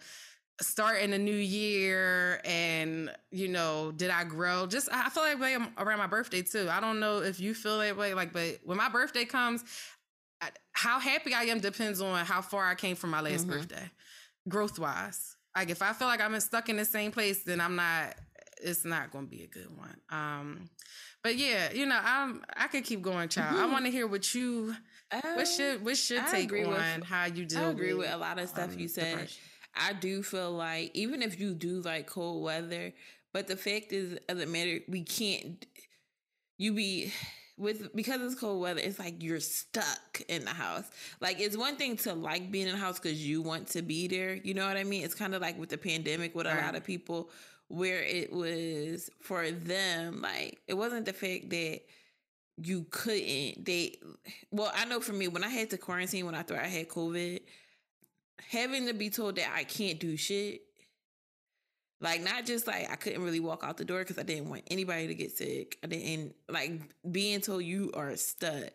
starting a new year and you know did i grow just i feel like way around my birthday too i don't know if you feel that way like but when my birthday comes how happy i am depends on how far i came from my last mm-hmm. birthday growth wise like if i feel like i'm stuck in the same place then i'm not it's not going to be a good one um but yeah you know i'm i could keep going child mm-hmm. i want to hear what you uh, what's your what's your take on with, how you deal I agree with, with a lot of stuff um, you said depression. I do feel like even if you do like cold weather, but the fact is, as a matter, we can't. You be with because it's cold weather. It's like you're stuck in the house. Like it's one thing to like being in the house because you want to be there. You know what I mean? It's kind of like with the pandemic with a right. lot of people where it was for them like it wasn't the fact that you couldn't they well i know for me when i had to quarantine when i thought i had covid having to be told that I can't do shit. Like not just like I couldn't really walk out the door because I didn't want anybody to get sick. I didn't like being told you are a stud.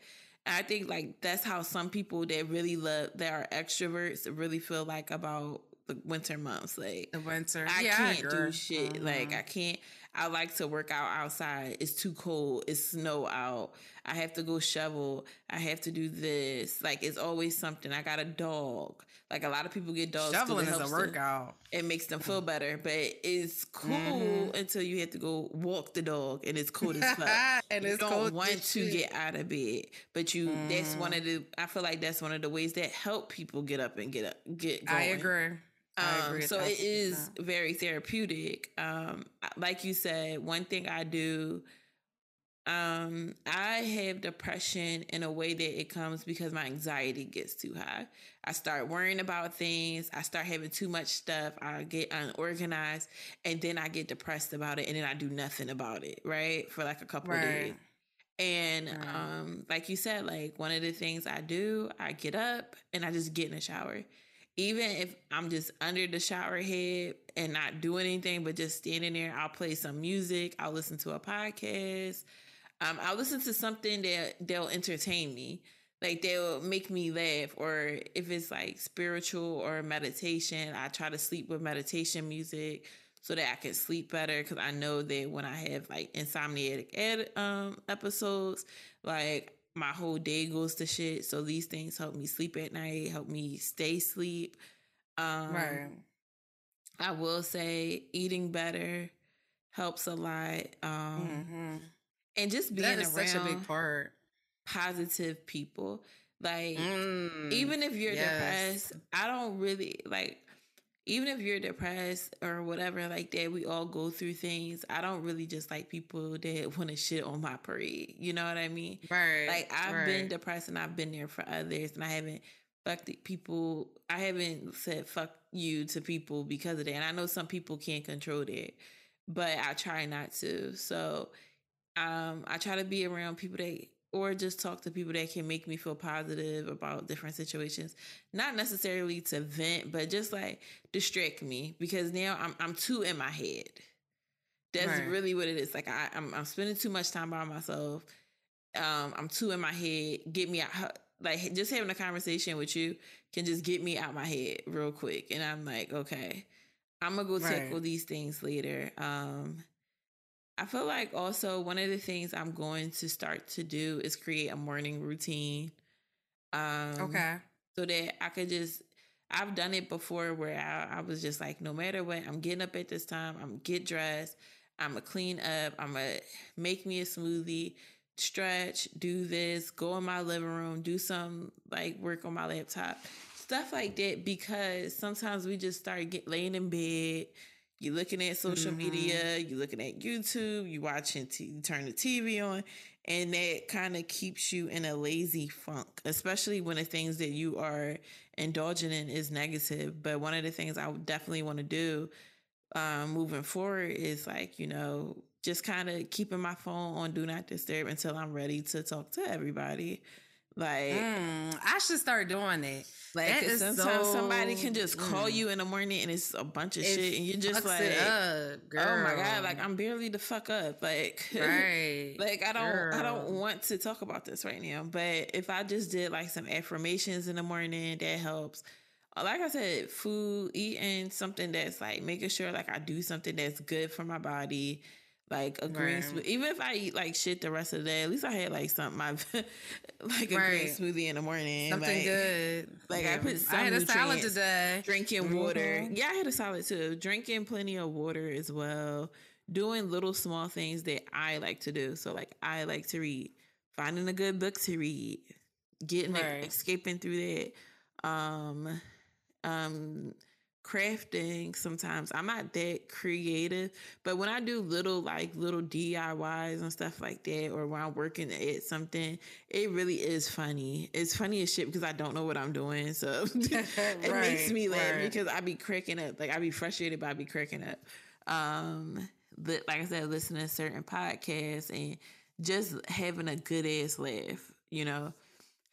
I think like that's how some people that really love that are extroverts really feel like about the winter months. Like the winter, I yeah, can't I do shit. Like Mhm. I can't. I like to work out outside. It's too cold. It's snow out. I have to go shovel. I have to do this. Like it's always something. I got a dog. Like a lot of people get dogs. shoveling it is a workout. it makes them feel better, but it's cool Mhm. until you have to go walk the dog and it's cold as fuck. and you it's don't cold want to shit. get out of bed, but you that's one Mhm. of the I feel like that's one of the ways that help people get up and get up get going. I agree. Um, so it is it thousand is percent. very therapeutic. Um, like you said, one thing I do, um, I have depression in a way that it comes because my anxiety gets too high. I start worrying about things. I start having too much stuff. I get unorganized, and then I get depressed about it, and then I do nothing about it. Right for like a couple of days. And Right. um, like you said, like one of the things I do, I get up and I just get in the shower. Even if I'm just under the shower head and not doing anything, but just standing there, I'll play some music. I'll listen to a podcast. Um, I'll listen to something that they'll entertain me. Like they'll make me laugh, or if it's like spiritual or meditation, I try to sleep with meditation music so that I can sleep better. Because I know that when I have like insomniac ed, um, episodes, like my whole day goes to shit. So these things help me sleep at night, help me stay sleep Um, right. I will say eating better helps a lot. Um, hmm and just being That is around such a big part. Positive people. Like Mm, even if you're yes. depressed, I don't really like even if you're depressed or whatever like that, we all go through things. I don't really just like people that want to shit on my parade. You know what I mean? Right. Like I've been depressed and I've been there for others and I haven't fucked people I haven't said fuck you to people because of that. And I know some people can't control that. But I try not to. So um I try to be around people that or just talk to people that can make me feel positive about different situations. Not necessarily to vent, but just like distract me because now I'm I'm too in my head. That's Right. really what it is. Like I, I'm I'm spending too much time by myself. Um, I'm too in my head. Get me out. Like just having a conversation with you can just get me out my head real quick, and I'm like, okay, I'm gonna go tackle Right. these things later. Um, I feel like also one of the things I'm going to start to do is create a morning routine. Um, Okay. so that I could just I've done it before where I, I was just like, no matter what, I'm getting up at this time, I'm get dressed, I'm a clean up, I'm a make me a smoothie, stretch, do this, go in my living room, do some like work on my laptop, stuff like that. Because sometimes we just start get laying in bed. You're looking at social Mhm. media, you're looking at YouTube, you watching, t- you turn the TV on, and that kind of keeps you in a lazy funk, especially when the things that you are indulging in is negative. But one of the things I would definitely want to do um, moving forward is like, you know, just kind of keeping my phone on do not disturb until I'm ready to talk to everybody. Like, Mm, I should start doing that. like that 'cause is sometimes somebody can just call mm. you in the morning and it's a bunch of It shit, and you're just like, up, girl. oh my god, like I'm barely the fuck up, like, right. like I don't I don't want to talk about this right now. But if I just did like some affirmations in the morning, that helps. Uh, Like I said, food, eating something that's like making sure like I do something that's good for my body. Like a green Right. smoothie. Even if I eat like shit the rest of the day, at least I had like something I like a green smoothie in the morning. Something like, good. like, I put I had a salad today. Drinking water. Mhm. Yeah, I had a salad too. Drinking plenty of water as well. Doing little small things that I like to do. So like I like to read. Finding a good book to read. Getting Right. escaping through that. Um um crafting sometimes. I'm not that creative, but when I do little like little DIYs and stuff like that or when I'm working at something, it really is funny. It's funny as shit because I don't know what I'm doing. So it makes me laugh right. because I be cracking up. Like I be frustrated, but I be cracking up. Um, but like I said, listening to certain podcasts and just having a good ass laugh. You know,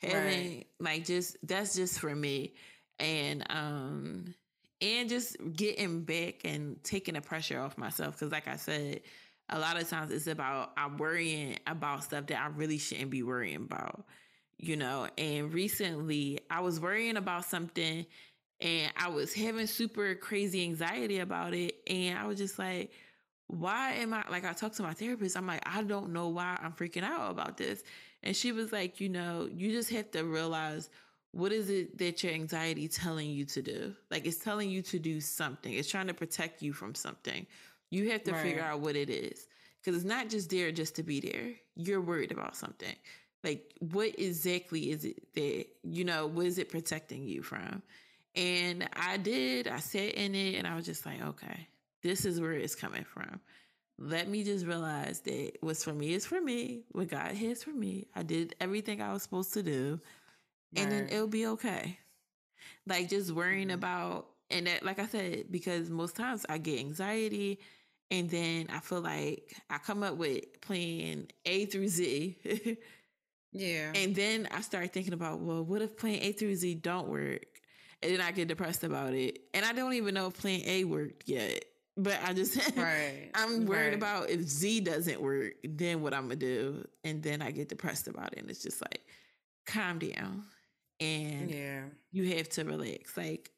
having like just that's just for me, and um, and just getting back and taking the pressure off myself because, like I said. A lot of times it's about I'm worrying about stuff that I really shouldn't be worrying about you know. And recently I was worrying about something and I was having super crazy anxiety about it. And I was just like, why am I like I talked to my therapist, I'm like, I don't know why I'm freaking out about this. And she was like, you know, you just have to realize what is it that your anxiety telling you to do? Like it's telling you to do something. It's trying to protect you from something. You have to right. figure out what it is. Cause it's not just there just to be there. You're worried about something. Like what exactly is it that, you know, what is it protecting you from? And I did, I sat in it and I was just like, okay, this is where it's coming from. Let me just realize that what's for me is for me. What God has for me. I did everything I was supposed to do. Right. And then it'll be okay. Like just worrying mm-hmm. about and that, like I said, because most times I get anxiety and then I feel like I come up with plan A through Z. yeah. And then I start thinking about, well, what if plan A through Z don't work? And then I get depressed about it. And I don't even know if plan A worked yet. But I just, right. I'm worried right. about if Z doesn't work, then what I'm gonna do, and then I get depressed about it, and it's just like, calm down, and yeah, you have to relax. Like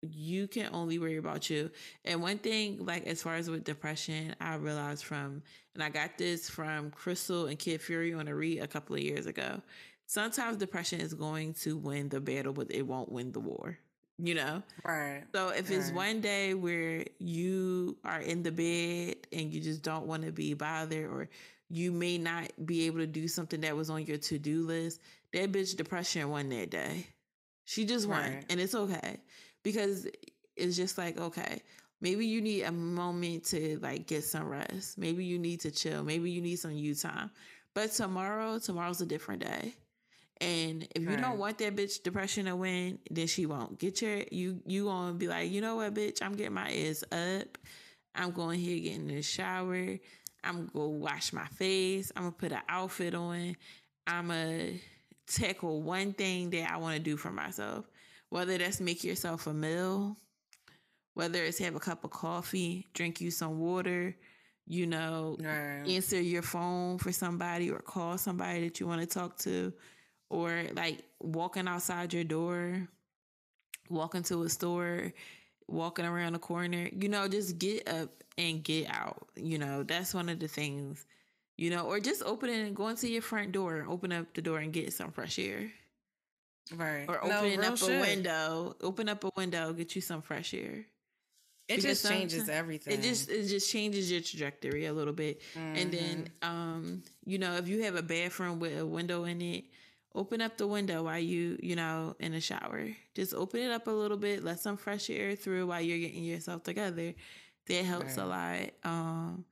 you can only worry about you. And one thing, like as far as with depression, I realized from, and I got this from Crissle and Kid Fury on a read a couple of years ago. Sometimes depression is going to win the battle, but it won't win the war you know? Right. So if right. it's one day where you are in the bed and you just don't want to be bothered or you may not be able to do something that was on your to-do list, that bitch depression won that day. She just won. Right. And it's okay. Because it's just like, okay, maybe you need a moment to like get some rest. Maybe you need to chill. Maybe you need some you time. But tomorrow, tomorrow's a different day. And if you don't want that bitch depression to win, then she won't. Get your you you gonna be like, you know what, bitch, I'm getting my ass up. I'm going here getting in the shower. I'm gonna wash my face. I'm gonna put an outfit on. I'm gonna tackle one thing that I want to do for myself. Whether that's make yourself a meal, whether it's have a cup of coffee, drink you some water, you know, right. answer your phone for somebody or call somebody that you want to talk to or like walking outside your door, walking to a store, walking around the corner, you know, just get up and get out. You know, that's one of the things, you know, or just opening and going to your front door, open up the door and get some fresh air. Right. Or opening no, up shit. a window, open up a window, get you some fresh air. It because just changes everything. It just it just changes your trajectory a little bit. Mm-hmm. And then mm-hmm. um, you know, if you have a bathroom with a window in it, open up the window while you, you know, in the shower. Just open it up a little bit, let some fresh air through while you're getting yourself together. That helps right. a lot. Um,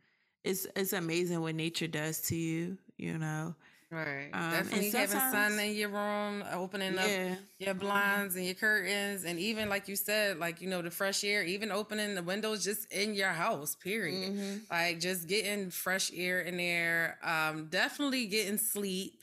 it's it's amazing what nature does to you, you know. Right. Um, Definitely having sun in your room, opening yeah. up your blinds and your curtains, and even like you said, like you know, the fresh air, even opening the windows just in your house. Period. Mm-hmm. Like just getting fresh air in there. Um, definitely getting sleep.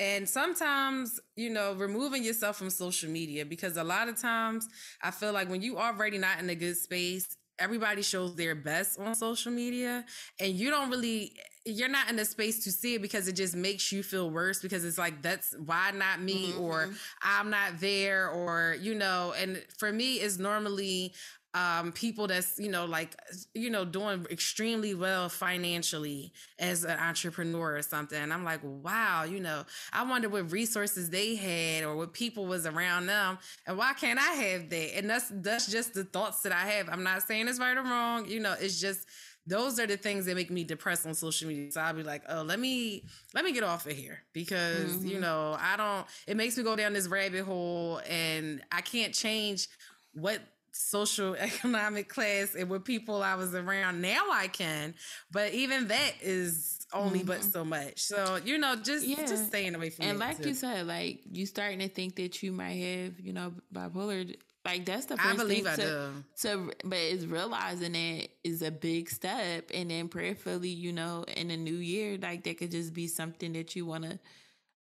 And sometimes, you know, removing yourself from social media because a lot of times I feel like when you already not in a good space, everybody shows their best on social media and you don't really you're not in a space to see it because it just makes you feel worse because it's like that's why not me mm-hmm. or I'm not there or you know and for me it's normally um, people that's you know like you know doing extremely well financially as an entrepreneur or something and i'm like wow you know i wonder what resources they had or what people was around them and why can't i have that and that's that's just the thoughts that i have i'm not saying it's right or wrong you know it's just those are the things that make me depressed on social media. So I'll be like, oh, let me let me get off of here because mm-hmm. you know I don't. It makes me go down this rabbit hole, and I can't change what social economic class and with people I was around. Now I can, but even that is only mm-hmm. but so much. So you know, just yeah. just staying away from. And like too. you said, like you starting to think that you might have, you know, bipolar. Like that's the first I believe thing I to, do. to, but it's realizing it is a big step, and then prayerfully, you know, in a new year, like that could just be something that you want to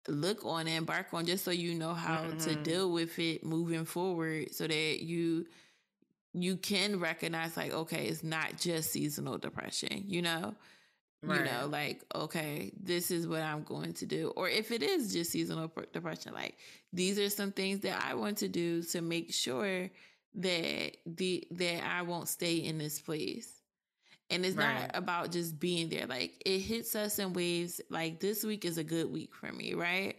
look on and embark on, just so you know how mm-hmm. to deal with it moving forward, so that you you can recognize like okay it's not just seasonal depression you know Right. You know, like, okay, this is what I'm going to do. Or if it is just seasonal depression, like these are some things that I want to do to make sure that the that I won't stay in this place. And it's right. not about just being there. Like it hits us in waves. Like this week is a good week for me, right?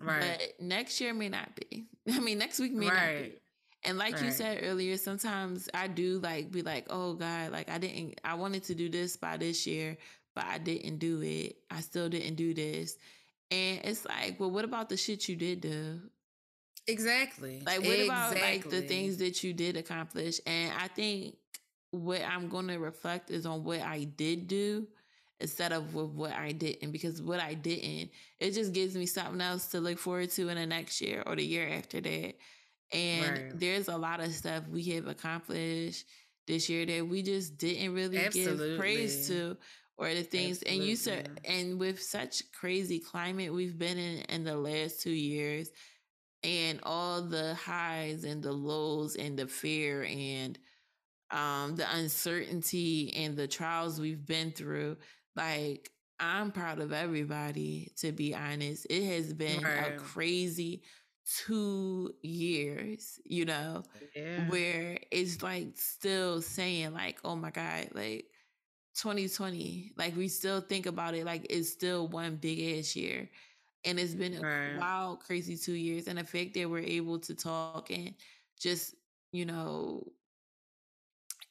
Right. But next year may not be. I mean, next week may right. not be. And like right. you said earlier, sometimes I do like be like, oh God, like I didn't, I wanted to do this by this year, but I didn't do it. I still didn't do this. And it's like, well, what about the shit you did do? Exactly. Like, what exactly. about like the things that you did accomplish? And I think what I'm going to reflect is on what I did do instead of with what I didn't. Because what I didn't, it just gives me something else to look forward to in the next year or the year after that. And right. there's a lot of stuff we have accomplished this year that we just didn't really Absolutely. give praise to or the things Absolutely. and you said and with such crazy climate we've been in in the last two years and all the highs and the lows and the fear and um the uncertainty and the trials we've been through like i'm proud of everybody to be honest it has been right. a crazy two years, you know, yeah. where it's like still saying like, oh my God, like 2020, like we still think about it like it's still one big ass year. And it's been a right. wild, crazy two years. And the fact that we're able to talk and just, you know,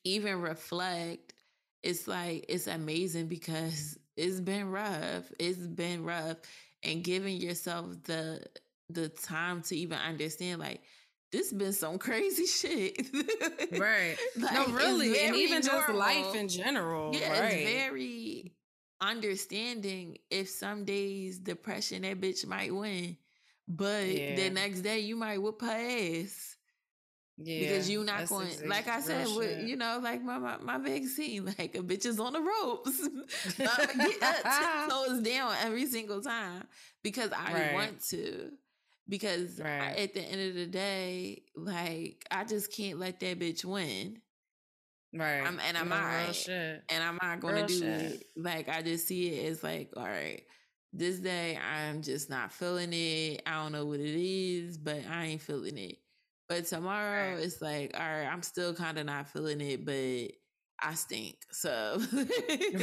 even reflect, it's like it's amazing because it's been rough. It's been rough. And giving yourself the the time to even understand like this been some crazy shit. right. like, no, really. And even normal. just life in general. Yeah, right. it's very understanding if some days depression that bitch might win. But yeah. the next day you might whoop her ass. Yeah, because you're not going, exactly like I said, with, you know, like my, my, my vaccine, like a bitch is on the ropes. get up, toes down every single time because I right. want to because right. I, at the end of the day, like I just can't let that bitch win. Right. I'm, and I'm not. And I'm not going to do shit. it. Like I just see it as like, all right, this day I'm just not feeling it. I don't know what it is, but I ain't feeling it. But tomorrow right. it's like, all right, I'm still kind of not feeling it, but I stink. So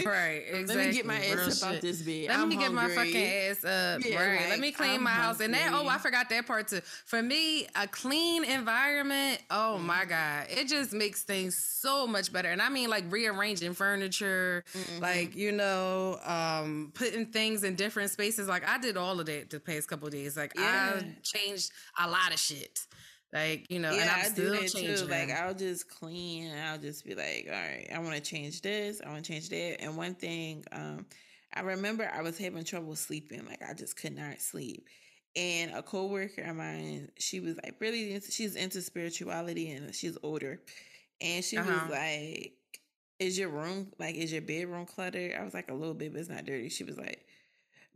right, exactly. Let me get my ass up out this bed. Let I'm me hungry. get my fucking ass up. Yeah, right. Let me clean I'm my house. And that oh, I forgot that part too. For me, a clean environment. Oh mm-hmm. my god, it just makes things so much better. And I mean, like rearranging furniture, mm-hmm. like you know, um, putting things in different spaces. Like I did all of that the past couple days. Like yeah. I changed a lot of shit. Like, you know, yeah, and I'm I still do that changing. too. Like I'll just clean and I'll just be like, all right, I want to change this, I want to change that. And one thing, um, I remember I was having trouble sleeping. Like I just could not sleep. And a coworker of mine, she was like really into, she's into spirituality and she's older. And she uh-huh. was like, Is your room like is your bedroom cluttered? I was like a little bit, but it's not dirty. She was like,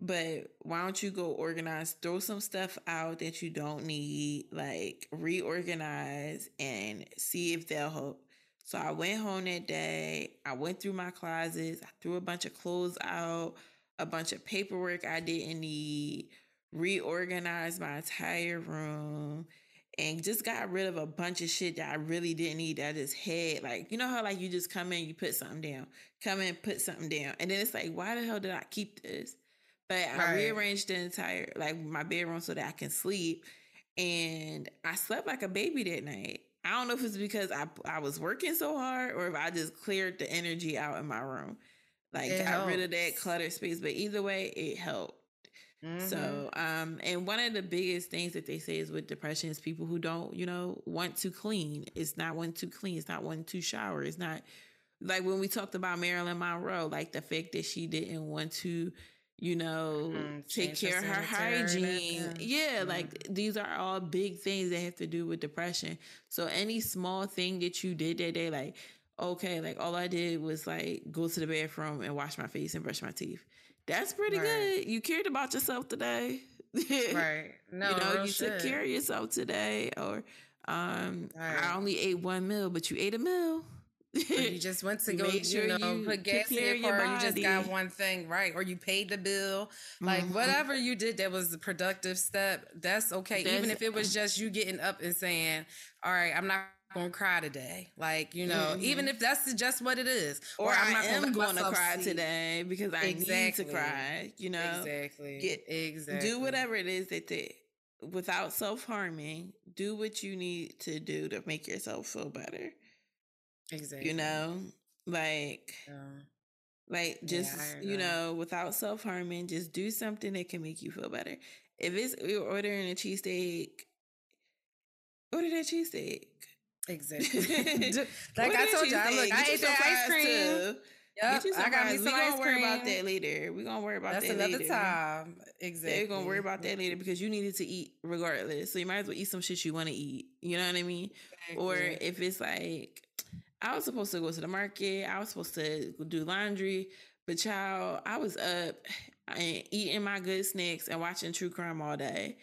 but why don't you go organize, throw some stuff out that you don't need, like reorganize and see if they'll help. So I went home that day. I went through my closets. I threw a bunch of clothes out, a bunch of paperwork I didn't need, reorganized my entire room, and just got rid of a bunch of shit that I really didn't need. That I just had, like, you know how like you just come in, you put something down, come in, put something down, and then it's like, why the hell did I keep this? But right. I rearranged the entire like my bedroom so that I can sleep. And I slept like a baby that night. I don't know if it's because I I was working so hard or if I just cleared the energy out in my room. Like it got helps. rid of that clutter space. But either way, it helped. Mm-hmm. So, um, and one of the biggest things that they say is with depression is people who don't, you know, want to clean. It's not want to clean. It's not want to shower. It's not like when we talked about Marilyn Monroe, like the fact that she didn't want to you know, mm, take care of her hygiene. Yeah, mm. like these are all big things that have to do with depression. So any small thing that you did that day, like, okay, like all I did was like go to the bathroom and wash my face and brush my teeth. That's pretty right. good. You cared about yourself today. right. No, you know, you shit. took care of yourself today. Or um right. I only ate one meal, but you ate a meal. You just went to go, sure you know, you put gas in your car. Your you just got one thing right, or you paid the bill. Like mm-hmm. whatever you did, that was the productive step. That's okay, that's, even if it was just you getting up and saying, "All right, I'm not gonna cry today. Like, you know, mm-hmm. even if that's just what it is. Or, or I'm I am gonna, gonna cry see. today because I exactly. need to cry. You know? Exactly. Get exactly. Do whatever it is that they without self harming, do what you need to do to make yourself feel better. Exactly. You know, like, yeah. like just yeah, you know, without self harming, just do something that can make you feel better. If it's you're ordering a cheesesteak, order that cheesesteak. Exactly. like I told you, I look, I ate that ice cream. Too. Yep, I got me some we gonna worry about that later. We're gonna worry about That's that another later. time. Exactly. We're gonna worry about that later because you needed to eat regardless. So you might as well eat some shit you want to eat. You know what I mean? Exactly. Or if it's like I was supposed to go to the market. I was supposed to do laundry, but child, I was up and eating my good snacks and watching true crime all day.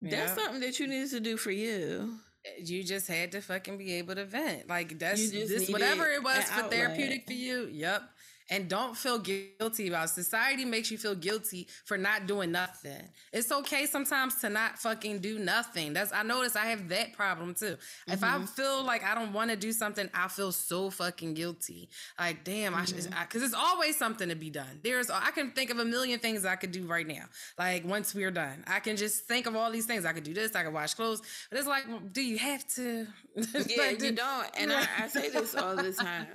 That's something that you needed to do for you. Eh, you just had to fucking be able to vent. Like that's this whatever it was for therapeutic for you. Yep and don't feel guilty about it. society makes you feel guilty for not doing nothing. It's okay sometimes to not fucking do nothing. That's i notice i have that problem too. Mm-hmm. if i mm-hmm. feel like i don't want to do something i feel so fucking guilty. Like damn mm-hmm. i should because it's always something to be done. There's i can think of a million things i could do right now. Like once we're done. I can just think of all these things. I could do this i could wash clothes. But it's like well, do you have to? Yeah like, you don't. And I, I say this all the time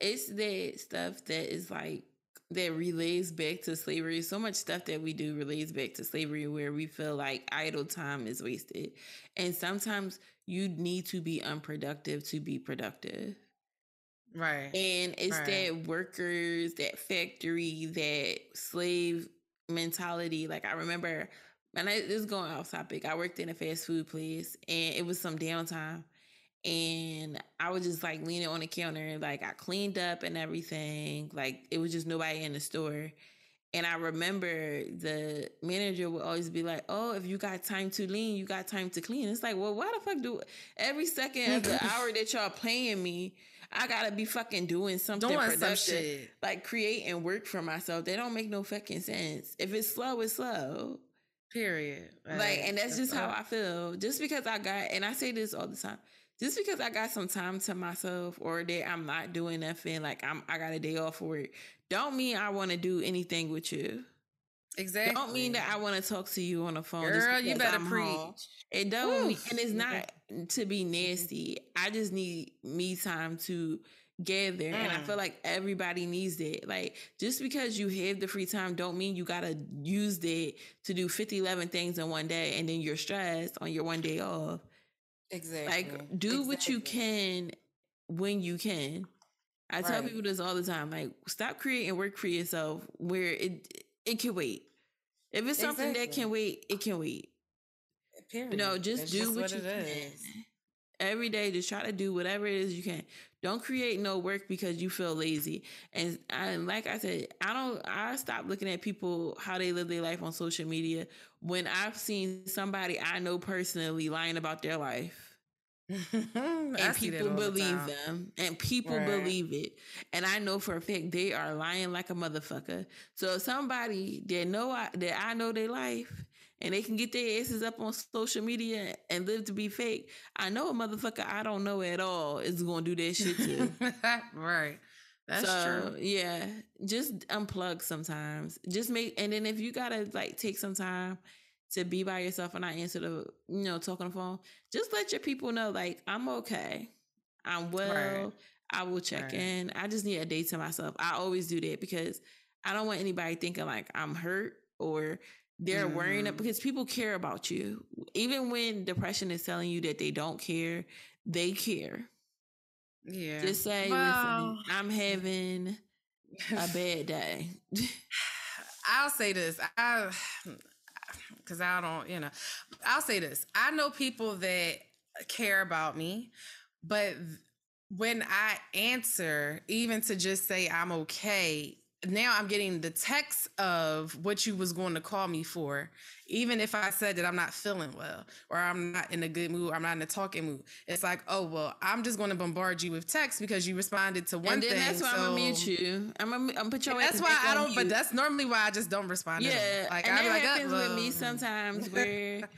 it's that stuff that is like that relates back to slavery. So much stuff that we do relates back to slavery where we feel like idle time is wasted. And sometimes you need to be unproductive to be productive. Right. And it's right. that workers, that factory, that slave mentality. Like I remember, and I, this is going off topic. I worked in a fast food place and it was some downtime and I was just like leaning on the counter, like I cleaned up and everything. Like it was just nobody in the store. And I remember the manager would always be like, "Oh, if you got time to lean, you got time to clean." It's like, well, why the fuck do every second of the hour that y'all playing me, I gotta be fucking doing something doing productive, some like create and work for myself. They don't make no fucking sense. If it's slow, it's slow. Period. Right. Like, and that's, that's just how I feel. Just because I got, and I say this all the time just because I got some time to myself or that I'm not doing nothing, like I'm I got a day off for it, don't mean I want to do anything with you. Exactly. Don't mean that I want to talk to you on the phone. Girl, you better I'm preach. Home. It don't mean, and it's not to be nasty. I just need me time to gather. Mm. And I feel mm. like everybody needs it. Like just because you have the free time don't mean you gotta use it to do 50, 11 things in one day and then you're stressed on your one day off. Exactly. Like do exactly. what you can when you can. I right. tell people this all the time. Like stop creating work for yourself where it it can wait. If it's something exactly. that can wait, it can wait. Period. You know, just do what, what you can. Is. Every day, just try to do whatever it is you can. Don't create no work because you feel lazy. And, and like I said, I don't. I stop looking at people how they live their life on social media when I've seen somebody I know personally lying about their life. and people believe the them and people right. believe it and i know for a fact they are lying like a motherfucker so if somebody that know I, that i know their life and they can get their asses up on social media and live to be fake i know a motherfucker i don't know at all is gonna do that shit too right that's so, true. Yeah, just unplug sometimes. Just make, and then if you gotta like take some time to be by yourself and not answer the, you know, talk on the phone, just let your people know, like, I'm okay. I'm well. Right. I will check right. in. I just need a day to myself. I always do that because I don't want anybody thinking like I'm hurt or they're mm. worrying it because people care about you. Even when depression is telling you that they don't care, they care. Yeah. Just say, well, listen, I'm having a bad day. I'll say this. I because I don't, you know, I'll say this. I know people that care about me, but when I answer, even to just say I'm okay, now I'm getting the text of what you was going to call me for, even if I said that I'm not feeling well or I'm not in a good mood, I'm not in a talking mood. It's like, oh well, I'm just going to bombard you with text because you responded to one and then thing. That's why so... I'm gonna mute you. I'm gonna, I'm put your. That's why I don't. But that's normally why I just don't respond. Yeah, like and I'm that like, ah, happens oh, with me sometimes where.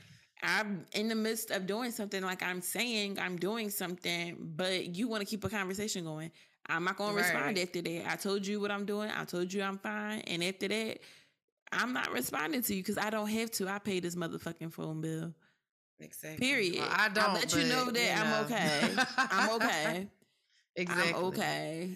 I'm in the midst of doing something like I'm saying I'm doing something, but you want to keep a conversation going. I'm not gonna right. respond after that. I told you what I'm doing. I told you I'm fine. And after that, I'm not responding to you because I don't have to. I pay this motherfucking phone bill. Exactly. Period. Well, I don't. I'll let you know that you I'm okay. I'm okay. exactly. I'm okay.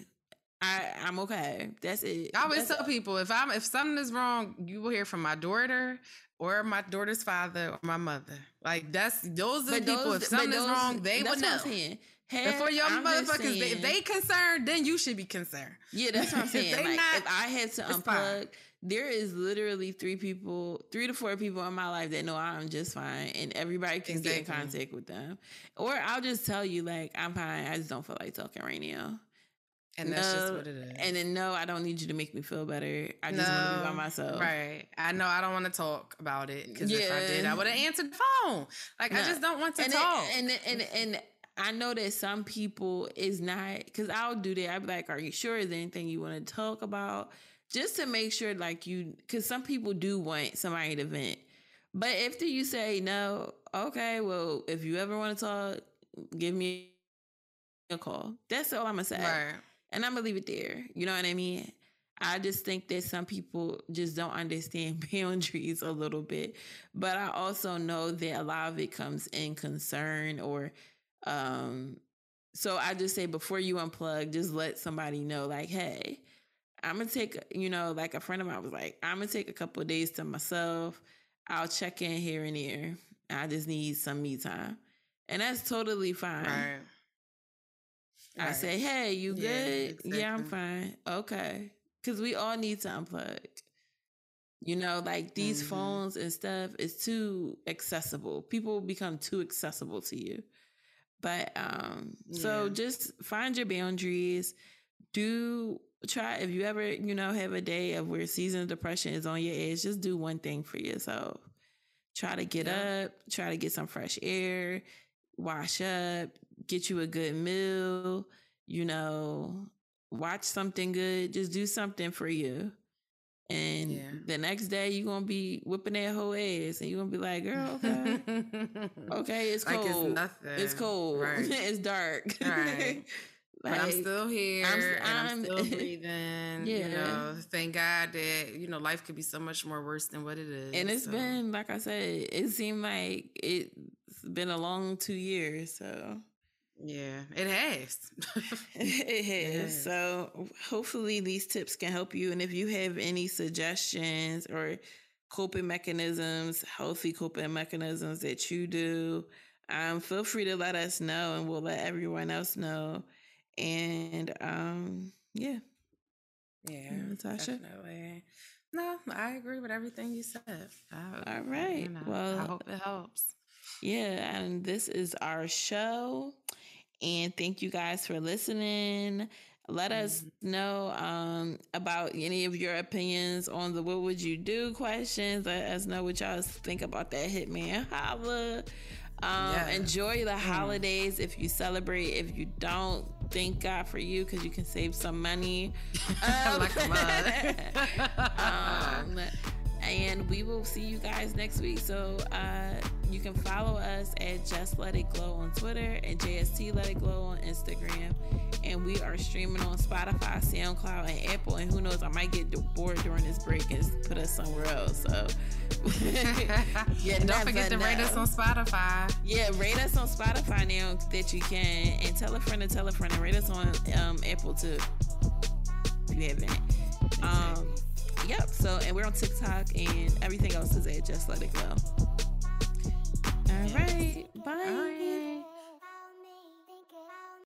I I'm okay. That's it. I always That's tell people if I'm if something is wrong, you will hear from my daughter or my daughter's father or my mother. Like that's those are the people. those- if something but is wrong, they that's will what I'm know. And for your I'm motherfuckers, saying- if they concerned, then you should be concerned. Yeah, that's what I'm saying. they like not, if I had to unplug, fine. there is literally three people, three to four people in my life that know I'm just fine, and everybody can get in contact with them. Or I'll just tell you like I'm fine. I just don't feel like talking right now. And that's just what it is. And then no, I don't need you to make me feel better. I just want to be by myself. Right. I know I don't want to talk about it because if I did, I would have answered the phone. Like I just don't want to and talk. It, and and and I know that some people is not because I'll do that. I'll be like, "Are you sure? Is there anything you want to talk about?" Just to make sure, like you, because some people do want somebody to vent. But after you say no, okay, well, if you ever want to talk, give me a call. That's all I'm gonna say, right. and I'm gonna leave it there. You know what I mean? I just think that some people just don't understand boundaries a little bit. But I also know that a lot of it comes in concern or um so I just say before you unplug, just let somebody know, like, hey, I'm gonna take, you know, like a friend of mine was like, I'm gonna take a couple of days to myself. I'll check in here and there. I just need some me time. And that's totally fine. Right. I Right. say, hey, you Yeah, good? Yeah, I'm fine. Okay. Because we all need to unplug. You know, like these Mhm. phones and stuff is too accessible. People become too accessible to you. But um, so just find your boundaries. Do try if you ever, you know, have a day of where seasonal depression is on your edge, just do one thing for yourself. Try to get Yeah. up, try to get some fresh air, wash up, get you a good meal, you know, watch something good, just do something for you. And Yeah. the next day you're gonna be whipping that whole ass and you're gonna be like, girl, okay. Okay, it's like cold. it's nothing. It's cold. Right. it's dark. Right. But I'm still here I'm and I'm, I'm- still breathing. Yeah. You know, thank God that, you know, life could be so much more worse than what it is. and it's so. been like I said, it seemed like it's been a long two years. So Yeah, it has. it has. So hopefully these tips can help you. And if you have any suggestions or coping mechanisms, healthy coping mechanisms that you do, um, feel free to let us know and we'll let everyone else know. And um, yeah. yeah, Natasha? definitely. No, I agree with everything you said. I, All right. Well- I hope it helps. Yeah, and this is our show. And thank you guys for listening. Let us know um, about any of your opinions on the what would you do questions. Let us know what y'all think about that Hitman Holla. Um, Yes. Enjoy the holidays if you celebrate. If you don't, thank God for you because you can save some money. Um, like a mug. um, and we will see you guys next week. So uh, you can follow us at Just Let It Glow on Twitter and JST Let It Glow on Instagram. And we are streaming on Spotify, SoundCloud, and Apple. And who knows, I might get bored during this break and put us somewhere else. So you Don't forget to rate us on Spotify. Yeah, rate us on Spotify now that you can, and tell a friend and tell a friend, and rate us on um, Apple too. If you haven't. Um, yep. So, and we're on TikTok, and everything else is at Just Let It Go. All right. Bye. All right.